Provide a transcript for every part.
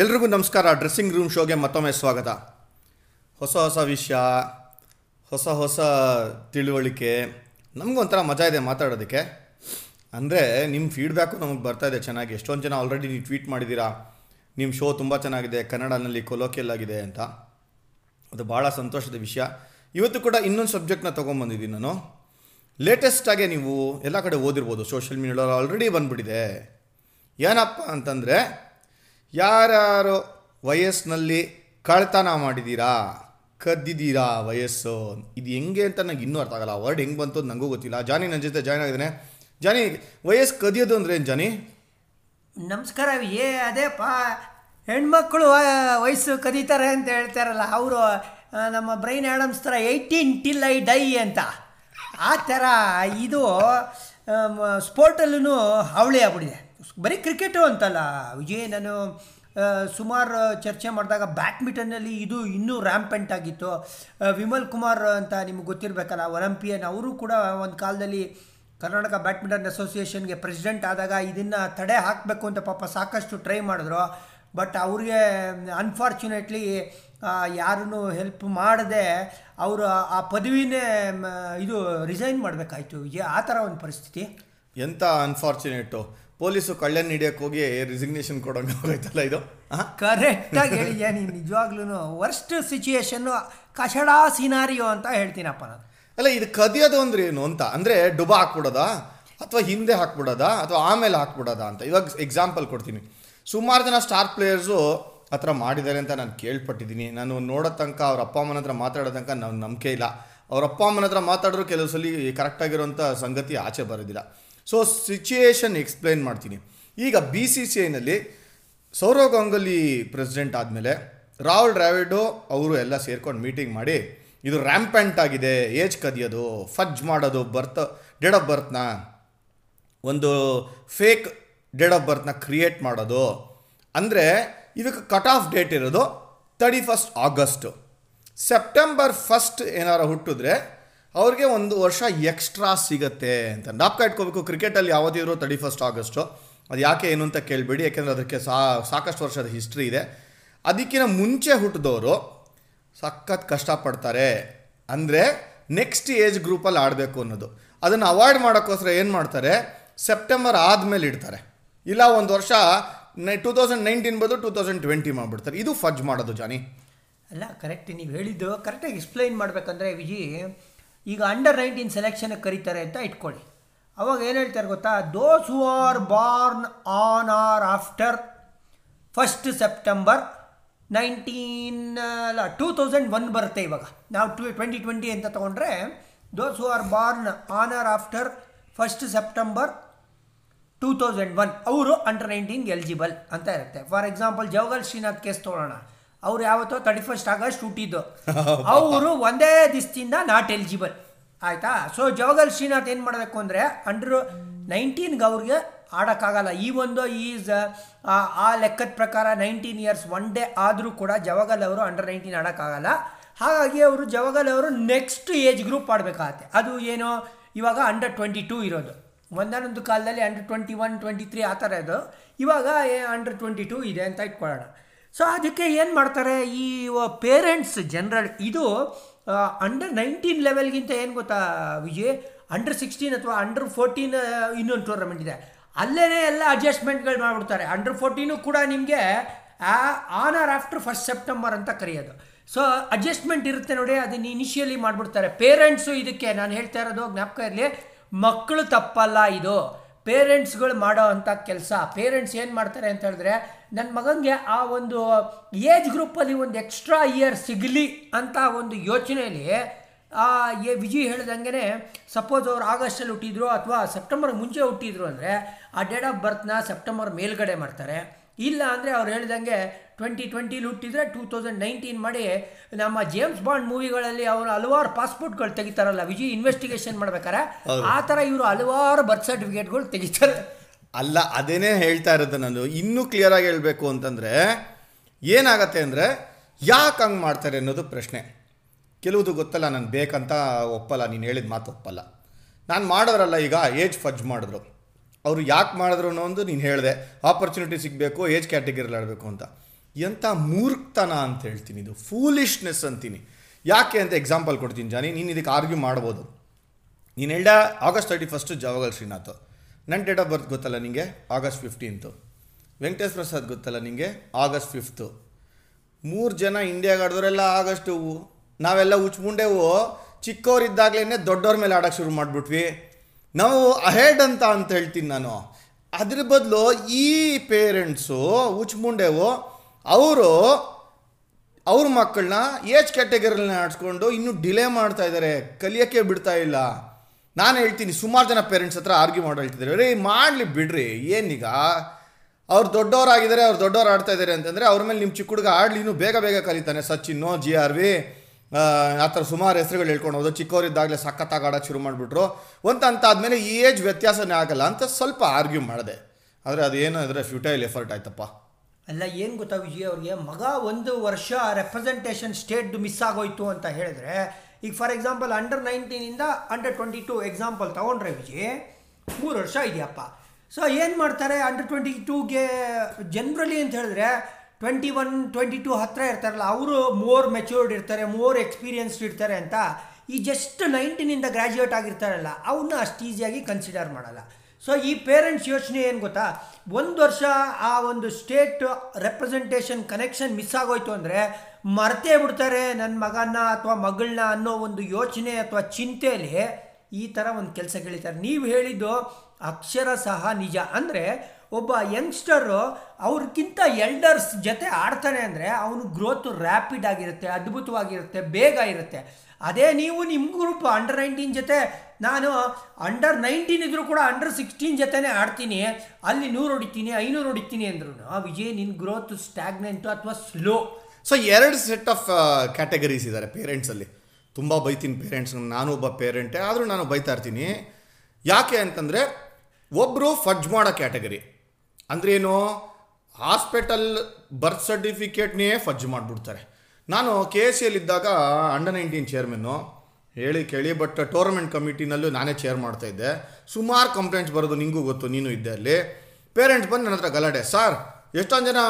ಎಲ್ರಿಗೂ ನಮಸ್ಕಾರ. Dressing room ಶೋಗೆ ಮತ್ತೊಮ್ಮೆ ಸ್ವಾಗತ. ಹೊಸ ಹೊಸ ವಿಷಯ, ಹೊಸ ಹೊಸ ತಿಳುವಳಿಕೆ, ನಮಗೊಂಥರ ಮಜಾ ಇದೆ ಮಾತಾಡೋದಕ್ಕೆ. ಅಂದರೆ ನಿಮ್ಮ ಫೀಡ್ಬ್ಯಾಕು ನಮಗೆ ಬರ್ತಾ ಇದೆ ಚೆನ್ನಾಗಿ. ಎಷ್ಟೊಂದು ಜನ ಆಲ್ರೆಡಿ ನೀವು ಟ್ವೀಟ್ ಮಾಡಿದ್ದೀರಾ? ನಿಮ್ಮ ಶೋ ತುಂಬ ಚೆನ್ನಾಗಿದೆ. ಕನ್ನಡನಲ್ಲಿ ಕೊಲೋಕಿಯಲ್ ಆಗಿದೆ ಅಂತ. ಅದು ಭಾಳ ಸಂತೋಷದ ವಿಷಯ. ಇವತ್ತು ಕೂಡ ಇನ್ನೊಂದು ಸಬ್ಜೆಕ್ಟ್ನ ತೊಗೊಂಬಂದಿದ್ದೀನಿ ನಾನು. ಲೇಟೆಸ್ಟಾಗೆ ನೀವು ಎಲ್ಲ ಕಡೆ ಓದಿರ್ಬೋದು. ಸೋಷಿಯಲ್ ಮೀಡಿಯಾ ಆಲ್ರೆಡಿ ಬಂದ್ಬಿಟ್ಟಿದೆ. ಏನಪ್ಪ ಅಂತಂದರೆ ಯಾರ್ಯಾರು ವಯಸ್ಸಿನಲ್ಲಿ ಕಳ್ತನ ಮಾಡಿದ್ದೀರಾ ಕದ್ದಿದ್ದೀರಾ ವಯಸ್ಸು? ಇದು ಹೆಂಗೆ ಅಂತ ನನಗೆ ಇನ್ನೂ ಅರ್ಥ ಆಗಲ್ಲ. ವರ್ಡ್ ಹೆಂಗೆ ಬಂತು ನನಗೂ ಗೊತ್ತಿಲ್ಲ. ಜಾನಿ ನನ್ನ ಜೊತೆ ಜಾಯ್ನ್ ಆಗಿದ್ದಾನೆ. ಜಾನಿ, ವಯಸ್ಸು ಕದಿಯೋದು ಅಂದರೆ ಏನು ಜಾನಿ? ನಮಸ್ಕಾರ, ಏ, ಅದೇಪ್ಪ. ಹೆಣ್ಮಕ್ಳು ವಯಸ್ಸು ಕದೀತಾರೆ ಅಂತ ಹೇಳ್ತಾರಲ್ಲ, ಅವರು ನಮ್ಮ ಬ್ರೈನ್ ಆ್ಯಡಮ್ಸ್ ಥರ ಏಯ್ಟೀನ್ ಟಿಲ್ ಐ ಡೈ ಅಂತ. ಆ ಥರ ಇದು ಸ್ಪೋರ್ಟಲ್ಲೂ ಹಾವಳಿ ಆಗ್ಬಿಟ್ಟಿದೆ. ಬರೀ ಕ್ರಿಕೆಟು ಅಂತಲ್ಲ. ವಿಜಯ್ ನಾನು ಸುಮಾರು ಚರ್ಚೆ ಮಾಡಿದಾಗ ಬ್ಯಾಡ್ಮಿಂಟನ್ನಲ್ಲಿ ಇದು ಇನ್ನೂ ರ್ಯಾಂಪೆಂಟ್ ಆಗಿತ್ತು. ವಿಮಲ್ ಕುಮಾರ್ ಅಂತ ನಿಮ್ಗೆ ಗೊತ್ತಿರಬೇಕಲ್ಲ, ಒಲಂಪಿಯನ್. ಅವರು ಕೂಡ ಒಂದು ಕಾಲದಲ್ಲಿ ಕರ್ನಾಟಕ ಬ್ಯಾಡ್ಮಿಂಟನ್ ಅಸೋಸಿಯೇಷನ್ಗೆ ಪ್ರೆಸಿಡೆಂಟ್ ಆದಾಗ ಇದನ್ನು ತಡೆ ಹಾಕಬೇಕು ಅಂತ ಪಾಪ ಸಾಕಷ್ಟು ಟ್ರೈ ಮಾಡಿದ್ರು. ಬಟ್ ಅವ್ರಿಗೆ ಅನ್ಫಾರ್ಚುನೇಟ್ಲಿ ಯಾರನ್ನು ಹೆಲ್ಪ್ ಮಾಡದೆ ಅವರು ಆ ಪದವಿನೇ ಇದು ರಿಸೈನ್ ಮಾಡಬೇಕಾಯ್ತು. ಆ ಥರ ಒಂದು ಪರಿಸ್ಥಿತಿ? ಎಂಥ ಅನ್ಫಾರ್ಚುನೇಟು ಪೊಲೀಸು ಕಳ್ಳನ್ ಹಿಡಿಯಕ್ಕೆ ಹೋಗಿ ರಿಸಿಗ್ನೇಷನ್ ಕೊಡೋಂಗೆ ಹೋಗೈತಲ್ಲ ಇದು? ಕರೆಕ್ಟಾಗಿ ಹೇಳಿದ್ಯಾ ನೀನು ನಿಜವಾಗ್ಲೂ ವರ್ಸ್ಟ್ ಸಿಚುಯೇಷನ್ನು ಕಷಡಾ ಸಿನಾರಿಯೋ ಅಂತ ಹೇಳ್ತೀನಪ್ಪ ನಾನು. ಅಲ್ಲ ಇದು ಕದಿಯೋದು ಅಂದ್ರೆ ಏನು ಅಂತ? ಅಂದ್ರೆ ಡುಬಾ ಹಾಕ್ಬಿಡೋದಾ? ಅಥವಾ ಹಿಂದೆ ಹಾಕ್ಬಿಡೋದಾ? ಅಥವಾ ಆಮೇಲೆ ಹಾಕ್ಬಿಡೋದಾ ಅಂತ? ಇವಾಗ ಎಕ್ಸಾಂಪಲ್ ಕೊಡ್ತೀನಿ. ಸುಮಾರು ಜನ ಸ್ಟಾರ್ ಪ್ಲೇಯರ್ಸು ಆ ಥರ ಮಾಡಿದ್ದಾರೆ ಅಂತ ನಾನು ಕೇಳ್ಪಟ್ಟಿದ್ದೀನಿ. ನಾನು ನೋಡೋ ತನಕ ಅವ್ರ ಅಪ್ಪ ಅಮ್ಮನ ಹತ್ರ ಮಾತಾಡೋ ತನಕ ನಾವು ನಂಬಿಕೆ ಇಲ್ಲ. ಅವ್ರ ಅಪ್ಪ ಅಮ್ಮನ ಹತ್ರ ಮಾತಾಡಿದ್ರು ಕೆಲವು ಸಲ ಕರೆಕ್ಟಾಗಿರೋಂಥ ಸಂಗತಿ ಆಚೆ ಬರೋದಿಲ್ಲ. ಸೊ ಸಿಚುಯೇಷನ್ ಎಕ್ಸ್ಪ್ಲೈನ್ ಮಾಡ್ತೀನಿ. ಈಗ ಬಿ ಸಿ ಸಿ ಐನಲ್ಲಿ ಸೌರವ್ ಗಂಗೂಲಿ ಪ್ರೆಸಿಡೆಂಟ್ ಆದಮೇಲೆ ರಾಹುಲ್ ಡ್ರಾವಿಡು ಅವರು ಎಲ್ಲ ಸೇರ್ಕೊಂಡು ಮೀಟಿಂಗ್ ಮಾಡಿ, ಇದು ರ್ಯಾಂಪ್ಯಾಂಟ್ ಆಗಿದೆ, ಏಜ್ ಕದಿಯೋದು ಫಜ್ ಮಾಡೋದು ಬರ್ತ್ ಡೇಟ್ ಆಫ್ ಬರ್ತ್ನ ಒಂದು ಫೇಕ್ ಡೇಟ್ ಆಫ್ ಬರ್ತ್ನ ಕ್ರಿಯೇಟ್ ಮಾಡೋದು. ಅಂದರೆ ಇದಕ್ಕೆ ಕಟ್ ಆಫ್ ಡೇಟ್ ಇರೋದು thirty first August September first ಏನಾರು ಹುಟ್ಟಿದ್ರೆ ಅವ್ರಿಗೆ ಒಂದು ವರ್ಷ ಎಕ್ಸ್ಟ್ರಾ ಸಿಗುತ್ತೆ ಅಂತ. ನಾಪ್ಕ ಇಟ್ಕೋಬೇಕು ಕ್ರಿಕೆಟಲ್ಲಿ ಯಾವತ್ತಿದ್ರು ತರ್ಟಿ ಫಸ್ಟ್ ಆಗಸ್ಟು ಅದು ಯಾಕೆ ಏನು ಅಂತ ಕೇಳಬೇಡಿ, ಯಾಕೆಂದರೆ ಅದಕ್ಕೆ ಸಾ, ಸಾಕಷ್ಟು ವರ್ಷದ ಹಿಸ್ಟ್ರಿ ಇದೆ. ಅದಕ್ಕಿಂತ ಮುಂಚೆ ಹುಟ್ಟಿದವರು ಸಖತ್ ಕಷ್ಟಪಡ್ತಾರೆ. ಅಂದರೆ ನೆಕ್ಸ್ಟ್ ಏಜ್ ಗ್ರೂಪಲ್ಲಿ ಆಡಬೇಕು ಅನ್ನೋದು. ಅದನ್ನು ಅವಾಯ್ಡ್ ಮಾಡೋಕ್ಕೋಸ್ಕರ ಏನು ಮಾಡ್ತಾರೆ? ಸೆಪ್ಟೆಂಬರ್ ಆದಮೇಲೆ ಇಡ್ತಾರೆ. ಇಲ್ಲ ಒಂದು ವರ್ಷ ಟೂ ತೌಸಂಡ್ ನೈನ್ಟೀನ್ ಬದಲು ಟೂ ತೌಸಂಡ್ ಟ್ವೆಂಟಿ ಮಾಡಿಬಿಡ್ತಾರೆ. ಇದು ಫಜ್ ಮಾಡೋದು ಜಾನಿ. ಅಲ್ಲ ಕರೆಕ್ಟ್ ನೀವು ಹೇಳಿದ್ದು ಕರೆಕ್ಟಾಗಿ ಎಕ್ಸ್ಪ್ಲೈನ್ ಮಾಡಬೇಕಂದ್ರೆ ವಿಜಿ ಈಗ ಅಂಡರ್ ನೈನ್ಟೀನ್ ಸೆಲೆಕ್ಷನ್ಗೆ ಕರೀತಾರೆ ಅಂತ ಇಟ್ಕೊಳ್ಳಿ. ಅವಾಗ ಏನು ಹೇಳ್ತಾರೆ ಗೊತ್ತಾ? Those who are born on or after first September nineteen ಅಲ್ಲ ಟೂ ತೌಸಂಡ್ ಒನ್ ಬರುತ್ತೆ ಇವಾಗ. ನಾವು ಟು ಟ್ವೆಂಟಿ ಟ್ವೆಂಟಿ ಅಂತ ತೊಗೊಂಡ್ರೆ those who are born on or after first September two thousand one ಅವರು ಅಂಡರ್ ನೈನ್ಟೀನ್ಗೆ ಎಲಿಜಿಬಲ್ ಅಂತ ಇರುತ್ತೆ. For example Javagal Srinath case ತೊಗೊಳ್ಳೋಣ. ಅವ್ರು ಯಾವತ್ತೋ ತರ್ಟಿ ಫಸ್ಟ್ ಆಗಸ್ಟ್ ಹುಟ್ಟಿದ್ದು. ಅವರು ಒಂದೇ ದಿಸ್ತಿಂದ ನಾಟ್ ಎಲಿಜಿಬಲ್ ಆಯಿತಾ? ಸೊ ಜವಗಲ್ ಶ್ರೀನಾಥ್ ಏನು ಮಾಡಬೇಕು ಅಂದರೆ ಅಂಡರ್ ನೈನ್ಟೀನ್ಗೆ ಅವ್ರಿಗೆ ಆಡೋಕ್ಕಾಗಲ್ಲ. ಈ ಒಂದು ಈಸ್ ಆ ಲೆಕ್ಕದ ಪ್ರಕಾರ ನೈನ್ಟೀನ್ ಇಯರ್ಸ್ ಒನ್ ಡೇ ಆದರೂ ಕೂಡ ಜವಗಲ್ ಅವರು ಅಂಡರ್ ನೈನ್ಟೀನ್ ಆಡೋಕ್ಕಾಗಲ್ಲ. ಹಾಗಾಗಿ ಅವರು ಜವಗಲ್ ಅವರು ನೆಕ್ಸ್ಟ್ ಏಜ್ ಗ್ರೂಪ್ ಆಡಬೇಕಾಗತ್ತೆ. ಅದು ಏನು? ಇವಾಗ ಅಂಡರ್ ಟ್ವೆಂಟಿ ಟೂ ಇರೋದು. ಒಂದಾನೊಂದು ಕಾಲದಲ್ಲಿ under twenty one twenty three ಆ ಥರ ಇದು ಇವಾಗ ಅಂಡರ್ ಟ್ವೆಂಟಿ ಟೂ ಇದೆ ಅಂತ ಇಟ್ಕೊಳ್ಳೋಣ. ಸೊ ಅದಕ್ಕೆ ಏನು ಮಾಡ್ತಾರೆ? ಈ ಪೇರೆಂಟ್ಸ್ ಜನರಲ್ ಇದು ಅಂಡರ್ ನೈನ್ಟೀನ್ ಲೆವೆಲ್ಗಿಂತ ಏನು ಗೊತ್ತಾ ವಿಜಯ್ ಅಂಡರ್ ಸಿಕ್ಸ್ಟೀನ್ ಅಥವಾ ಅಂಡರ್ ಫೋರ್ಟೀನ್ ಇನ್ನೊಂದು ಟೂರ್ನಮೆಂಟ್ ಇದೆ. ಅಲ್ಲೇ ಎಲ್ಲ ಅಡ್ಜಸ್ಟ್ಮೆಂಟ್ಗಳು ಮಾಡಿಬಿಡ್ತಾರೆ. ಅಂಡರ್ ಫೋರ್ಟೀನು ಕೂಡ ನಿಮಗೆ on or after first September ಅಂತ ಕರೆಯೋದು. ಸೊ ಅಡ್ಜಸ್ಟ್ಮೆಂಟ್ ಇರುತ್ತೆ ನೋಡಿ, ಅದನ್ನ ಇನಿಷಿಯಲಿ ಮಾಡಿಬಿಡ್ತಾರೆ. ಪೇರೆಂಟ್ಸು ಇದಕ್ಕೆ, ನಾನು ಹೇಳ್ತಾ ಇರೋದು ಜ್ಞಾಪಕ ಇರಲಿ ಮಕ್ಕಳು ತಪ್ಪಲ್ಲ ಇದು. ಪೇರೆಂಟ್ಸ್ಗಳು ಮಾಡೋ ಅಂಥ ಕೆಲಸ. ಪೇರೆಂಟ್ಸ್ ಏನು ಮಾಡ್ತಾರೆ ಅಂತ ಹೇಳಿದ್ರೆ ನನ್ನ ಮಗನಿಗೆ ಆ ಒಂದು ಏಜ್ ಗ್ರೂಪಲ್ಲಿ ಒಂದು ಎಕ್ಸ್ಟ್ರಾ ಇಯರ್ ಸಿಗಲಿ ಅಂತ ಒಂದು ಯೋಚನೆಯಲ್ಲಿ ಆ ಎ ವಿಜಯ್ ಹೇಳ್ದಂಗೆ ಸಪೋಸ್ ಅವ್ರು ಆಗಸ್ಟಲ್ಲಿ ಹುಟ್ಟಿದ್ರು ಅಥವಾ ಸೆಪ್ಟೆಂಬರ್ ಮುಂಚೆ ಹುಟ್ಟಿದ್ರು ಅಂದರೆ ಆ ಡೇಟ್ ಆಫ್ ಬರ್ತ್ನ ಸೆಪ್ಟೆಂಬರ್ ಮೇಲ್ಗಡೆ ಮಾಡ್ತಾರೆ. ಇಲ್ಲ ಅಂದರೆ ಅವ್ರು ಹೇಳ್ದಂಗೆ ಟ್ವೆಂಟಿ ಟ್ವೆಂಟೀಲಿ ಹುಟ್ಟಿದ್ರೆ ಟೂ ತೌಸಂಡ್ ನೈನ್ಟೀನ್ ಮಾಡಿ ನಮ್ಮ ಜೇಮ್ಸ್ ಬಾಂಡ್ ಮೂವಿಗಳಲ್ಲಿ ಅವರು ಹಲವಾರು ಪಾಸ್ಪೋರ್ಟ್ಗಳು ತೆಗಿತಾರಲ್ಲ ವಿಜಿ ಇನ್ವೆಸ್ಟಿಗೇಷನ್ ಮಾಡ್ಬೇಕಾರೆ ಆ ಥರ ಇವರು ಹಲವಾರು ಬರ್ತ್ ಸರ್ಟಿಫಿಕೇಟ್ಗಳು ತೆಗಿತಾರೆ. ಅಲ್ಲ, ಅದೇನೇ ಹೇಳ್ತಾ ಇರೋದು ನಾನು, ಇನ್ನೂ ಕ್ಲಿಯರಾಗಿ ಹೇಳಬೇಕು ಅಂತಂದರೆ, ಏನಾಗತ್ತೆ ಅಂದರೆ, ಯಾಕೆ ಹಂಗೆ ಮಾಡ್ತಾರೆ ಅನ್ನೋದು ಪ್ರಶ್ನೆ. ಕೆಲವುದು ಗೊತ್ತಲ್ಲ, ನಾನು ಬೇಕಂತ ಒಪ್ಪಲ್ಲ, ನೀನು ಹೇಳಿದ ಮಾತು ಒಪ್ಪಲ್ಲ. ನಾನು ಮಾಡೋರಲ್ಲ ಈಗ, ಏಜ್ ಫಜ್ ಮಾಡಿದ್ರು. ಅವರು ಯಾಕೆ ಮಾಡಿದ್ರು ಅನ್ನೋ ಒಂದು ನೀನು ಹೇಳಿದೆ. ಆಪರ್ಚುನಿಟಿ ಸಿಗಬೇಕು, ಏಜ್ ಕ್ಯಾಟಗರಿಲಿ ಆಡಬೇಕು ಅಂತ. ಎಂಥ ಮೂರ್ಖತನ ಅಂತ ಹೇಳ್ತೀನಿ ಇದು. ಫೂಲಿಶ್ನೆಸ್ ಅಂತೀನಿ. ಯಾಕೆ ಅಂತ ಎಕ್ಸಾಂಪಲ್ ಕೊಡ್ತೀನಿ ಜಾನಿ. ನೀನು ಇದಕ್ಕೆ ಆರ್ಗ್ಯೂ ಮಾಡ್ಬೋದು. ನೀನು August thirty first Javagal Srinath. ನನ್ನ ಡೇಟ್ ಆಫ್ ಬರ್ತ್ ಗೊತ್ತಲ್ಲ ನಿಮಗೆ ಆಗಸ್ಟ್ ಫಿಫ್ಟೀನ್ತು ವೆಂಕಟೇಶ್ ಪ್ರಸಾದ್ ಗೊತ್ತಲ್ಲ ನಿಮಗೆ ಆಗಸ್ಟ್ ಫಿಫ್ತು ಮೂರು ಜನ ಇಂಡಿಯಾಗೆ ಆಡಿದವರೆಲ್ಲ ಹೂವು. ನಾವೆಲ್ಲ ಉಚ್ಮುಂಡೆವು ಚಿಕ್ಕವರಿದ್ದಾಗಲೇ ದೊಡ್ಡವ್ರ ಮೇಲೆ ಆಡೋಕ್ಕೆ ಶುರು ಮಾಡಿಬಿಟ್ವಿ. ನಾವು ಅಹೆಡ್ ಅಂತ ಅಂತ ಹೇಳ್ತೀನಿ ನಾನು. ಅದ್ರ ಬದಲು ಈ ಪೇರೆಂಟ್ಸು ಉಚ್ಮುಂಡೆವು ಅವರು, ಅವ್ರ ಮಕ್ಕಳನ್ನ ಏಜ್ ಕ್ಯಾಟಗರಿನ ಆಡಿಸ್ಕೊಂಡು ಇನ್ನೂ ಡಿಲೇ ಮಾಡ್ತಾ ಇದ್ದಾರೆ ಕಲಿಯೋಕ್ಕೆ ಬಿಡ್ತಾ ಇಲ್ಲ. ನಾನು ಹೇಳ್ತೀನಿ, ಸುಮಾರು ಜನ ಪೇರೆಂಟ್ಸ್ ಹತ್ರ ಆರ್ಗ್ಯೂ ಮಾಡೋ ಹೇಳ್ತಿದ್ದಾರೆ. ರೀ ಮಾಡಲಿ ಬಿಡ್ರಿ ಏನೀಗ ಅವ್ರು ದೊಡ್ಡವರಾಗಿದ್ದಾರೆ, ಅವ್ರು ದೊಡ್ಡವ್ರು ಆಡ್ತಾ ಇದ್ದಾರೆ ಅಂತಂದರೆ ಅವ್ರ ಮೇಲೆ ನಿಮ್ಮ ಚಿಕ್ಕ ಹುಡುಗ ಆಡಲಿ, ಇನ್ನೂ ಬೇಗ ಬೇಗ ಕಲಿತಾನೆ. ಸಚಿನ್ನು ಜಿ ಆರ್ ವಿ ಆ ಥರ ಸುಮಾರು ಹೆಸರುಗಳು ಹೇಳ್ಕೊಂಡು ಹೋದ್ರು. ಚಿಕ್ಕವರಿದ್ದಾಗಲೇ ಸಖತ್ತಾಗಿ ಆಡೋಕ್ಕೆ ಶುರು ಮಾಡಿಬಿಟ್ರು. ಅಂತ ಅಂತ ಆದಮೇಲೆ ಈ ಏಜ್ ವ್ಯತ್ಯಾಸನೇ ಆಗಲ್ಲ ಅಂತ ಸ್ವಲ್ಪ ಆರ್ಗ್ಯೂ ಮಾಡಿದೆ. ಆದರೆ ಅದೇನು ಅಂದರೆ ಫ್ಯೂಟೈಲ್ ಎಫರ್ಟ್ ಆಯ್ತಪ್ಪ. ಅಲ್ಲ, ಏನು ಗೊತ್ತಾ ವಿಜಯ್ ಅವ್ರಿಗೆ, ಮಗ ಒಂದು ವರ್ಷ ರೆಪ್ರೆಸೆಂಟೇಷನ್ ಸ್ಟೇಟ್ದು ಮಿಸ್ ಆಗೋಯ್ತು ಅಂತ ಹೇಳಿದ್ರೆ ಈಗ ಫಾರ್ ಎಕ್ಸಾಂಪಲ್ ಅಂಡರ್ ನೈನ್ಟೀನಿಂದ ಅಂಡರ್ ಟ್ವೆಂಟಿ ಟು ಎಕ್ಸಾಂಪಲ್ ತೊಗೊಂಡ್ರೆ ವಿಜಯ್, ಮೂರು ವರ್ಷ ಇದೆಯಪ್ಪ. ಸೊ ಏನು ಮಾಡ್ತಾರೆ? ಅಂಡರ್ ಟ್ವೆಂಟಿ ಟೂಗೆ ಜನರಲಿ ಅಂತ ಹೇಳಿದ್ರೆ ಟ್ವೆಂಟಿ ಒನ್ ಟ್ವೆಂಟಿ ಟು ಹತ್ತಿರ ಇರ್ತಾರಲ್ಲ, ಅವರು ಮೋರ್ ಮೆಚ್ಯೂರ್ಡ್ ಇರ್ತಾರೆ ಮೋರ್ ಎಕ್ಸ್ಪೀರಿಯನ್ಸ್ಡ್ ಇರ್ತಾರೆ ಅಂತ. ಈ ಜಸ್ಟ್ ನೈನ್ಟೀನಿಂದ ಗ್ರ್ಯಾಜುಯೇಟ್ ಆಗಿರ್ತಾರಲ್ಲ ಅವನ್ನ ಅಷ್ಟು ಈಸಿಯಾಗಿ ಕನ್ಸಿಡರ್ ಮಾಡಲ್ಲ. ಸೊ ಈ ಪೇರೆಂಟ್ಸ್ ಯೋಚನೆ ಏನು ಗೊತ್ತಾ? ಒಂದು ವರ್ಷ ಆ ಒಂದು ಸ್ಟೇಟ್ ರೆಪ್ರೆಸೆಂಟೇಷನ್ ಕನೆಕ್ಷನ್ ಮಿಸ್ ಆಗೋಯ್ತು ಅಂದರೆ ಮರ್ತೇ ಬಿಡ್ತಾರೆ ನನ್ನ ಮಗನ ಅಥವಾ ಮಗಳನ್ನ ಅನ್ನೋ ಒಂದು ಯೋಚನೆ ಅಥವಾ ಚಿಂತೆಯಲ್ಲಿ ಈ ಥರ ಒಂದು ಕೆಲಸ ಕೇಳಿತಾರೆ ನೀವು ಹೇಳಿದ್ದು ಅಕ್ಷರ ಸಹ ನಿಜ. ಅಂದರೆ ಒಬ್ಬ ಯಂಗ್ಸ್ಟರು ಅವ್ರಿಗಿಂತ ಎಲ್ಡರ್ಸ್ ಜೊತೆ ಆಡ್ತಾನೆ ಅಂದರೆ ಅವನು ಗ್ರೋತ್ ರ್ಯಾಪಿಡ್ ಆಗಿರುತ್ತೆ, ಅದ್ಭುತವಾಗಿರುತ್ತೆ, ಬೇಗ ಇರುತ್ತೆ. ಅದೇ ನೀವು ನಿಮ್ಮ ಗ್ರೂಪ್ ಅಂಡರ್ ನೈನ್ಟೀನ್ ಜೊತೆ, ನಾನು ಅಂಡರ್ ನೈನ್ಟೀನ್ ಇದ್ದರೂ ಕೂಡ ಅಂಡರ್ ಸಿಕ್ಸ್ಟೀನ್ ಜೊತೆನೇ ಆಡ್ತೀನಿ. ಅಲ್ಲಿ ನೂರು ಹೊಡಿತೀನಿ, ಐನೂರು ಹೊಡಿತೀನಿ ಅಂದ್ರೂ ವಿಜಯ್ ನಿನ್ನ ಗ್ರೋತ್ ಸ್ಟ್ಯಾಗ್ನೆಂಟು ಅಥವಾ ಸ್ಲೋ ಸೊ ಎರಡು ಸೆಟ್ ಆಫ್ ಕ್ಯಾಟಗರೀಸ್ ಇದ್ದಾರೆ ಪೇರೆಂಟ್ಸಲ್ಲಿ ತುಂಬ ಬೈತೀನಿ ಪೇರೆಂಟ್ಸ್ ನಾನು ಒಬ್ಬ ಪೇರೆಂಟೇ ಆದರೂ ನಾನು ಬೈತಾ ಇರ್ತೀನಿ. ಯಾಕೆ ಅಂತಂದರೆ ಒಬ್ಬರು ಫಡ್ಜ್ ಮಾಡೋ ಕ್ಯಾಟಗರಿ ಅಂದ್ರೆ ಏನು? ಹಾಸ್ಪಿಟಲ್ ಬರ್ತ್ ಸರ್ಟಿಫಿಕೇಟ್ನೇ ಫಜ್ ಮಾಡಿಬಿಡ್ತಾರೆ. ನಾನು ಕೆ ಎಸ್ ಇದ್ದಾಗ ಅಂಡರ್ ನೈನ್ಟೀನ್ ಚೇರ್ಮನ್ನು ಹೇಳಿ ಕೇಳಿ ಬಟ್ ಟೋರ್ನಮೆಂಟ್ ಕಮಿಟಿನಲ್ಲೂ ನಾನೇ ಚೇರ್ ಮಾಡ್ತಾ ಇದ್ದೆ. ಸುಮಾರು ಕಂಪ್ಲೇಂಟ್ಸ್ ಬರೋದು ನಿಂಗೂ ಗೊತ್ತು, ನೀನು ಇದ್ದೆ ಅಲ್ಲಿ. ಪೇರೆಂಟ್ಸ್ ಬಂದು ನನ್ನ ಹತ್ರ ಗಲಾಟೆ ಸರ್ ಎಷ್ಟೊಂದು ಜನ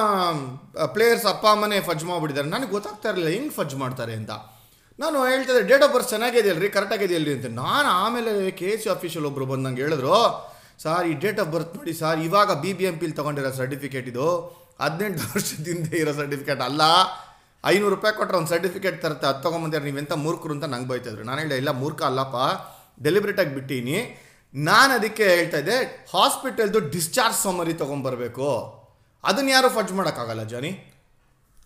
ಪ್ಲೇಯರ್ಸ್ ಅಪ್ಪ, ಅಮ್ಮನೆ ಫಜ್ ಮಾಡಿಬಿಟ್ಟಿದ್ದಾರೆ. ನನಗೆ ಗೊತ್ತಾಗ್ತಾ ಇರಲಿಲ್ಲ, ಹೆಂಗೆ ಫಜ್ ಮಾಡ್ತಾರೆ ಅಂತ. ನಾನು ಹೇಳ್ತಿದ್ದೆ ಡೇಟ್ ಆಫ್ ಬರ್ತ್ ಚೆನ್ನಾಗಿದೆಯಲ್ರಿ ಕರೆಕ್ಟಾಗಿದೆಯಲ್ರಿ ಅಂತ. ನಾನು ಆಮೇಲೆ ಕೆ ಸಿ ಆಫೀಷಿಯಲ್ ಒಬ್ಬರು ಬಂದಂಗೆ ನಂಗೆ ಹೇಳಿದ್ರು ಸರ್ ಈ ಡೇಟ್ ಆಫ್ ಬರ್ತ್ ನೋಡಿ ಸರ್ ಇವಾಗ ಬಿ ಬಿ ಎಂ ಪಿಲಿ ತೊಗೊಂಡಿರೋ ಸರ್ಟಿಫಿಕೇಟ್ ಇದು. ಹದಿನೆಂಟು ವರ್ಷದಿಂದ ಇರೋ ಸರ್ಟಿಫಿಕೇಟ್ ಅಲ್ಲ. ಐನೂರು ರೂಪಾಯಿ ಕೊಟ್ಟರೆ ಒಂದು ಸರ್ಟಿಫಿಕೇಟ್ ತರುತ್ತೆ, ಅದು ತೊಗೊಂಬಂದಿರ ನೀವೆಂಥ ಮೂರ್ಖರು ಅಂತ ನಂಗೆ ಬೈತಿದ್ರು. ನಾನು ಹೇಳಿದೆ, ಇಲ್ಲ, ಮೂರ್ಖ ಅಲ್ಲಪ್ಪ ಡೆಲಿಬ್ರೇಟಾಗಿ ಬಿಟ್ಟೀನಿ. ನಾನು ಅದಕ್ಕೆ ಹೇಳ್ತಾ ಇದ್ದೆ ಹಾಸ್ಪಿಟಲ್ದು ಡಿಸ್ಚಾರ್ಜ್ ಸಮರಿ ತೊಗೊಂಬರ್ಬೇಕು. ಅದನ್ನ ಯಾರು ಫಡ್ಜ್ ಮಾಡೋಕ್ಕಾಗಲ್ಲ ಜಾನಿ?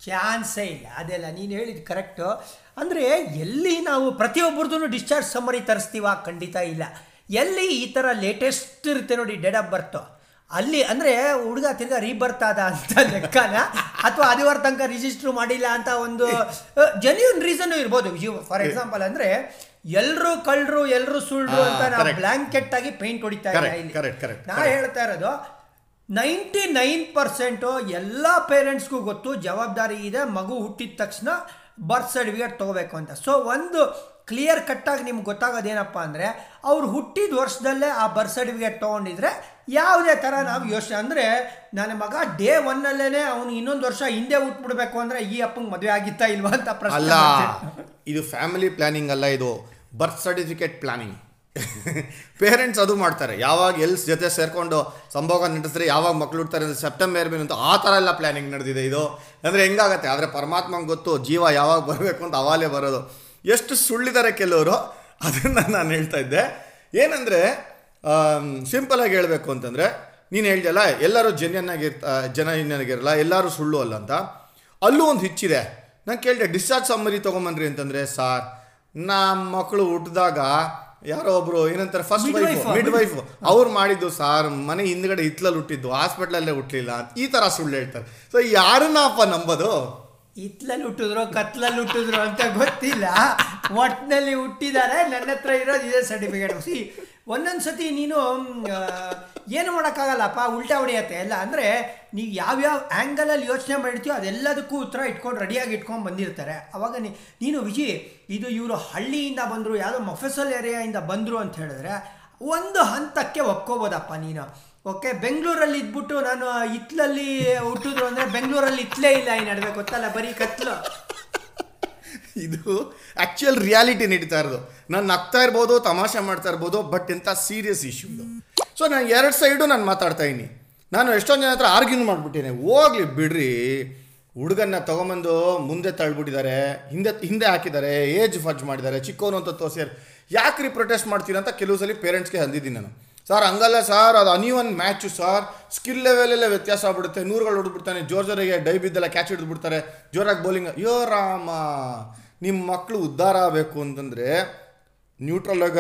ಚಾನ್ಸೇ ಇಲ್ಲ. ಅದೆಲ್ಲ ನೀನು ಹೇಳಿದ್ದು ಕರೆಕ್ಟು ಅಂದರೆ ಎಲ್ಲಿ ನಾವು ಪ್ರತಿಯೊಬ್ಬರದ್ದು ಡಿಸ್ಚಾರ್ಜ್ ಸಮ್ಮರಿ ತರಿಸ್ತೀವ? ಖಂಡಿತ ಇಲ್ಲ. ಎಲ್ಲಿ ಈ ಥರ ಲೇಟೆಸ್ಟ್ ಇರುತ್ತೆ ನೋಡಿ ಡೆಡ್ ಆಫ್ ಬರ್ತು ಅಲ್ಲಿ ಅಂದರೆ ಹುಡುಗ ತಿರ್ಗಾ ರೀಬರ್ತ್ ಆದ ಅಂತ ಲೆಕ್ಕನ? ಅಥವಾ ಅದಿವಾರ ತನಕ ರಿಜಿಸ್ಟ್ರ್ ಮಾಡಿಲ್ಲ ಅಂತ ಒಂದು ಜೆನ್ಯೂನ್ ರೀಸನ್ ಇರ್ಬೋದು. ಫಾರ್ ಎಕ್ಸಾಂಪಲ್ ಅಂದರೆ ಎಲ್ಲರೂ ಕಳ್ಳರು ಎಲ್ಲರೂ ಸುಳ್ಳು ಅಂತ ನಾವು. ಬ್ಲಾಂಕೆಟ್ ಆಗಿ ಪೇಂಟ್ ಹೊಡಿತಾ ಇಲ್ಲ ಇಲ್ಲಿ. ನಾ ಹೇಳ್ತಾ ಇರೋದು ನೈಂಟಿ ನೈನ್ ಪರ್ಸೆಂಟು ಎಲ್ಲ ಪೇರೆಂಟ್ಸ್ಗೂ ಗೊತ್ತು ಜವಾಬ್ದಾರಿ ಇದೆ ಮಗು ಹುಟ್ಟಿದ ತಕ್ಷಣ ಬರ್ತ್ ಸರ್ಟಿಫಿಕೇಟ್ ತೊಗೋಬೇಕು ಅಂತ. ಸೊ ಒಂದು ಕ್ಲಿಯರ್ ಕಟ್ಟಾಗಿ ನಿಮ್ಗೆ ಗೊತ್ತಾಗೋದೇನಪ್ಪ ಅಂದರೆ ಅವ್ರು ಹುಟ್ಟಿದ ವರ್ಷದಲ್ಲೇ ಆ ಬರ್ತ್ ಸರ್ಟಿಫಿಕೇಟ್ ತೊಗೊಂಡಿದ್ರೆ ಯಾವುದೇ ಥರ ನಾವು ಯೋಚನೆ ಅಂದರೆ ನನ್ನ ಮಗ ಡೇ ಒನ್ನಲ್ಲೇ ಅವನು ಇನ್ನೊಂದು ವರ್ಷ ಹಿಂದೆ ಹುಟ್ಬಿಡ್ಬೇಕು ಅಂದರೆ ಈ ಅಪ್ಪಂಗೆ ಮದುವೆ ಆಗಿತ್ತಾ ಇಲ್ವಾ ಅಂತ ಪ್ರಶ್ನೆ. ಇದು ಫ್ಯಾಮಿಲಿ ಪ್ಲಾನಿಂಗ್ ಅಲ್ಲ ಇದು. ಬರ್ತ್ ಸರ್ಟಿಫಿಕೇಟ್ ಪ್ಲಾನಿಂಗ್ ಪೇರೆಂಟ್ಸ್ ಅದು ಮಾಡ್ತಾರೆ. ಯಾವಾಗ ಎಲ್ಸ್ ಜೊತೆ ಸೇರಿಕೊಂಡು ಸಂಭೋಗ ನಡೆಸಿದ್ರೆ ಯಾವಾಗ ಮಕ್ಳು ಹುಡ್ತಾರೆ ಅಂದರೆ ಸೆಪ್ಟೆಂಬರ್ ಮೇಲೆ ಅಂತ ಆ ಥರ ಎಲ್ಲ ಪ್ಲಾನಿಂಗ್ ನಡೆದಿದೆ ಇದು. ಅಂದರೆ ಹೆಂಗಾಗತ್ತೆ? ಆದರೆ ಪರಮಾತ್ಮಂಗೆ ಗೊತ್ತು ಜೀವ ಯಾವಾಗ ಬರಬೇಕು ಅಂತ ಅವಾಲೇ ಬರೋದು. ಎಷ್ಟು ಸುಳ್ಳಿದ್ದಾರೆ ಕೆಲವರು? ಅದನ್ನು ನಾನು ಹೇಳ್ತಾ ಇದ್ದೆ. ಏನಂದರೆ ಸಿಂಪಲಾಗಿ ಹೇಳಬೇಕು ಅಂತಂದರೆ, ನೀನು ಹೇಳ್ದಲ್ಲ ಎಲ್ಲರೂ ಜನ್ಯನ್ನಾಗಿರ್ತ ಜನನಾಗಿರಲ್ಲ ಎಲ್ಲರೂ ಸುಳ್ಳು ಅಲ್ಲ ಅಂತ. ಅಲ್ಲೂ ಒಂದು ಹಿಚ್ಚಿದೆ. ನಾನು ಕೇಳಿದೆ ಡಿಸ್ಚಾರ್ಜ್ ಸಮ್ಮರಿ ತೊಗೊಂಬನ್ರಿ ಅಂತಂದರೆ, ಸಾರ್ ನಮ್ಮ ಮಕ್ಕಳು ಹುಟ್ಟಿದಾಗ ಯಾರೋ ಒಬ್ರು ಏನಂತಾರೆ ಫಸ್ಟ್ ವೈಫ್ ಮಿಡ್ ವೈಫ್ ಅವ್ರು ಮಾಡಿದ್ದು ಸಾರ್ ಮನೆ ಹಿಂದ್ಗಡೆ ಹಿತ್ಲಲ್ಲಿ ಹುಟ್ಟಿದ್ದು ಹಾಸ್ಪಿಟ್ಲಲ್ಲೇ ಹುಟ್ಟಲಿಲ್ಲ ಈ ತರ ಸುಳ್ಳು ಹೇಳ್ತಾರೆ. ಸೊ ಯಾರನ್ನಪ್ಪ ನಂಬೋದು? ಹಿತ್ಲಲ್ಲಿ ಹುಟ್ಟಿದ್ರು ಕತ್ಲಲ್ಲಿ ಹುಟ್ಟಿದ್ರು ಅಂತ ಗೊತ್ತಿಲ್ಲ. ಒಟ್ಟಿನಲ್ಲಿ ಹುಟ್ಟಿದ್ದಾರೆ ನನ್ನ ಹತ್ರ ಇರೋದು ಇದೇ ಸರ್ಟಿಫಿಕೇಟ್ ಸಿ ಒಂದೊಂದು ಸತಿ ನೀನು ಏನು ಮಾಡೋಕ್ಕಾಗಲ್ಲಪ್ಪ, ಉಲ್ಟಾ ಹೊಡೆಯತ್ತೆ. ಎಲ್ಲ ಅಂದರೆ ನೀವು ಯಾವ್ಯಾವ ಆ್ಯಂಗಲಲ್ಲಿ ಯೋಚನೆ ಮಾಡಿರ್ತೀಯೋ ಅದೆಲ್ಲದಕ್ಕೂ ಉತ್ತರ ಇಟ್ಕೊಂಡು ರೆಡಿಯಾಗಿ ಇಟ್ಕೊಂಡು ಬಂದಿರ್ತಾರೆ. ಅವಾಗ ನೀ, ನೀನು ವಿಜಿ, ಇದು ಇವರು ಹಳ್ಳಿಯಿಂದ ಬಂದರು, ಯಾವುದೋ ಮೊಫೆಸಲ್ ಏರಿಯಾಯಿಂದ ಬಂದರು ಅಂತ ಹೇಳಿದ್ರೆ ಒಂದು ಹಂತಕ್ಕೆ ಒಪ್ಕೋಬೋದಪ್ಪ ನೀನು. ಓಕೆ ಬೆಂಗಳೂರಲ್ಲಿ ಇದ್ಬಿಟ್ಟು ನಾನು ಇತ್ಲಲ್ಲಿ ಹುಟ್ಟಿದ್ರು ಅಂದರೆ ಬೆಂಗಳೂರಲ್ಲಿ ಇತ್ಲೇ ಇಲ್ಲ ಈ ನಡುವೆ ಗೊತ್ತಲ್ಲ, ಬರೀ ಕತ್ಲು. ಇದು ಆಕ್ಚುಯಲ್ ರಿಯಾಲಿಟಿ ನಡೀತಾ ಇರೋದು. ನಾನು ನಗ್ತಾ ಇರ್ಬೋದು, ತಮಾಷೆ ಮಾಡ್ತಾ ಇರ್ಬೋದು ಬಟ್ ಎಂಥ ಸೀರಿಯಸ್ ಇಶ್ಯೂ ಇದು. ಸೊ ನಾನು ಎರಡು ಸೈಡು ನಾನು ಮಾತಾಡ್ತಾ ಇದ್ದೀನಿ. ನಾನು ಎಷ್ಟೊಂದು ಜನ ಹತ್ರ ಆರ್ಗ್ಯೂ ಮಾಡಿಬಿಟ್ಟಿನಿ. ಹೋಗ್ಲಿ ಬಿಡ್ರಿ. ಹುಡುಗನ್ನ ತೊಗೊಂಬಂದು ಮುಂದೆ ತಳ್ಬಿಟ್ಟಿದ್ದಾರೆ. ಹಿಂದೆ ಹಿಂದೆ ಹಾಕಿದ್ದಾರೆ. ಏಜ್ ಫಜ್ ಮಾಡಿದ್ದಾರೆ. ಚಿಕ್ಕವನು ಅಂತ ತೋರಿಸ್ಯಾರ ಯಾಕ್ರಿ ಪ್ರೊಟೆಸ್ಟ್ ಮಾಡ್ತೀರ ಅಂತ ಕೆಲವು ಸಲ ಪೇರೆಂಟ್ಸ್ಗೆ ಅಂದಿದ್ದೀನಿ ನಾನು. ಸರ್ ಹಂಗಲ್ಲ ಸರ್ ಅದು any one match sir skill ಲೆವೆಲೆಲ್ಲ ವ್ಯತ್ಯಾಸ ಆಗ್ಬಿಡುತ್ತೆ. ನೂರುಗಳು ಹೊಡ್ಬಿಡ್ತಾನೆ. ಜೋರ್ ಜೋರಿಗೆ ಡೈ ಬಿದ್ದೆಲ್ಲ ಕ್ಯಾಚ್ ಹಿಡಿದ್ಬಿಡ್ತಾರೆ. ಜೋರಾಗಿ ಬೌಲಿಂಗ್ ಯೋ ರಾಮ ನಿಮ್ಮ ಮಕ್ಕಳು ಉದ್ಧಾರ ಆಗಬೇಕು ಅಂತಂದರೆ ನ್ಯೂಟ್ರಲ್ ಆಗ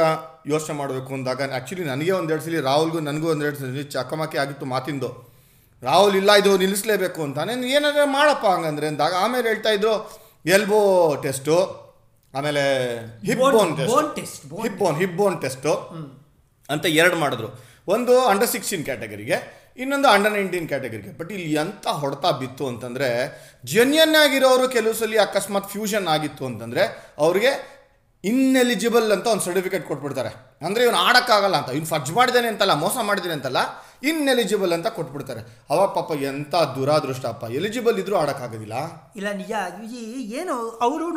ಯೋಚನೆ ಮಾಡಬೇಕು ಅಂದಾಗ ಆ್ಯಕ್ಚುಲಿ ನನಗೆ ಒಂದೆರಡು ಸಲ ರಾಹುಲ್ಗೂ ನನಗೂ ಒಂದೆರಡು ಸಲ ಚಕಮಕಿ ಆಗಿತ್ತು ಮಾತಿಂದು. ರಾಹುಲ್ ಇಲ್ಲ ಇದು ನಿಲ್ಲಿಸಲೇಬೇಕು ಅಂತ. ನೀನು ಏನಾದ್ರೆ ಮಾಡಪ್ಪ ಹಂಗಂದ್ರೆ ಅಂದಾಗ ಆಮೇಲೆ ಹೇಳ್ತಾ ಇದ್ರು ಎಲ್ಬೋ ಟೆಸ್ಟು ಆಮೇಲೆ hip bone test hip bone hip bone test ಅಂತ ಎರಡು ಮಾಡಿದ್ರು. ಒಂದು ಅಂಡರ್ ಸಿಕ್ಸ್ಟೀನ್ ಕ್ಯಾಟಗರಿಗೆ ಇನ್ನೊಂದು ಅಂಡರ್ ನೈನ್ಟೀನ್ ಕ್ಯಾಟಗರಿಗೆ ಬಟ್ ಇಲ್ಲಿ ಎಂಥ ಹೊಡೆತ ಬಿತ್ತು ಅಂತಂದರೆ ಜೆನ್ಯನ್ ಆಗಿರೋರು ಕೆಲವು ಸಲ ಅಕಸ್ಮಾತ್ ಫ್ಯೂಷನ್ ಆಗಿತ್ತು ಅಂತಂದರೆ ಅವ್ರಿಗೆ ಇನ್ಎಲಿಜಿಬಲ್ ಅಂತ ಒಂದು ಸರ್ಟಿಫಿಕೇಟ್ ಕೊಟ್ಬಿಡ್ತಾರೆ. ಅಂದರೆ ಇವನು ಆಡೋಕ್ಕಾಗಲ್ಲ ಅಂತ. ಇವ್ನು ಫರ್ಜ್ ಮಾಡಿದ್ದಾನೆ ಅಂತಲ್ಲ, ಮೋಸ ಮಾಡಿದ್ದಾನೆ ಅಂತಲ್ಲ ಇನ್ಎಲಿಜಿಬಲ್ ಅಂತ ಕೊಟ್ಬಿಡ್ತಾರೆ. ಅವಾಗ ಪಾಪ ಎಂಥ ದುರಾದೃಷ್ಟ ಅಪ್ಪ ಎಲಿಜಿಬಲ್ ಇದ್ರೂ ಆಡೋಕ್ಕಾಗೋದಿಲ್ಲ. ಇಲ್ಲ, ನಿಜ. ಏನು ಅವರು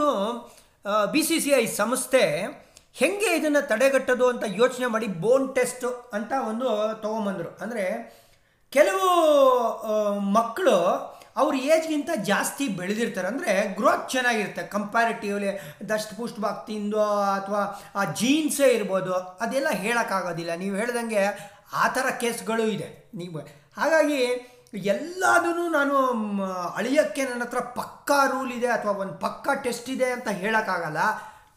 ಬಿ ಸಿ ಸಿ ಐ ಸಂಸ್ಥೆ ಹೆಂಗೆ ಇದನ್ನು ತಡೆಗಟ್ಟೋದು ಅಂತ ಯೋಚನೆ ಮಾಡಿ ಬೋನ್ ಟೆಸ್ಟ್ ಅಂತ ಒಂದು ತೊಗೊಂಬಂದರು. ಅಂದರೆ ಕೆಲವು ಮಕ್ಕಳು ಅವ್ರ ಏಜ್ಗಿಂತ ಜಾಸ್ತಿ ಬೆಳೆದಿರ್ತಾರೆ. ಅಂದರೆ ಗ್ರೋತ್ ಚೆನ್ನಾಗಿರುತ್ತೆ. ಕಂಪ್ಯಾರಿಟಿವ್ಲಿ ದಷ್ಟು ಭಕ್ತಿಯಿಂದೋ ಅಥವಾ ಆ ಜೀನ್ಸೇ ಇರ್ಬೋದು, ಅದೆಲ್ಲ ಹೇಳೋಕ್ಕಾಗೋದಿಲ್ಲ. ನೀವು ಹೇಳ್ದಂಗೆ ಆ ಥರ ಕೇಸ್ಗಳು ಇದೆ. ನೀವು ಹಾಗಾಗಿ ಎಲ್ಲದೂ ನಾನು ಅಳಿಯೋಕ್ಕೆ ನನ್ನ ಹತ್ರ ಪಕ್ಕಾ ರೂಲ್ ಇದೆ, ಅಥವಾ ಒಂದು ಪಕ್ಕಾ ಟೆಸ್ಟ್ ಇದೆ ಅಂತ ಹೇಳೋಕ್ಕಾಗಲ್ಲ.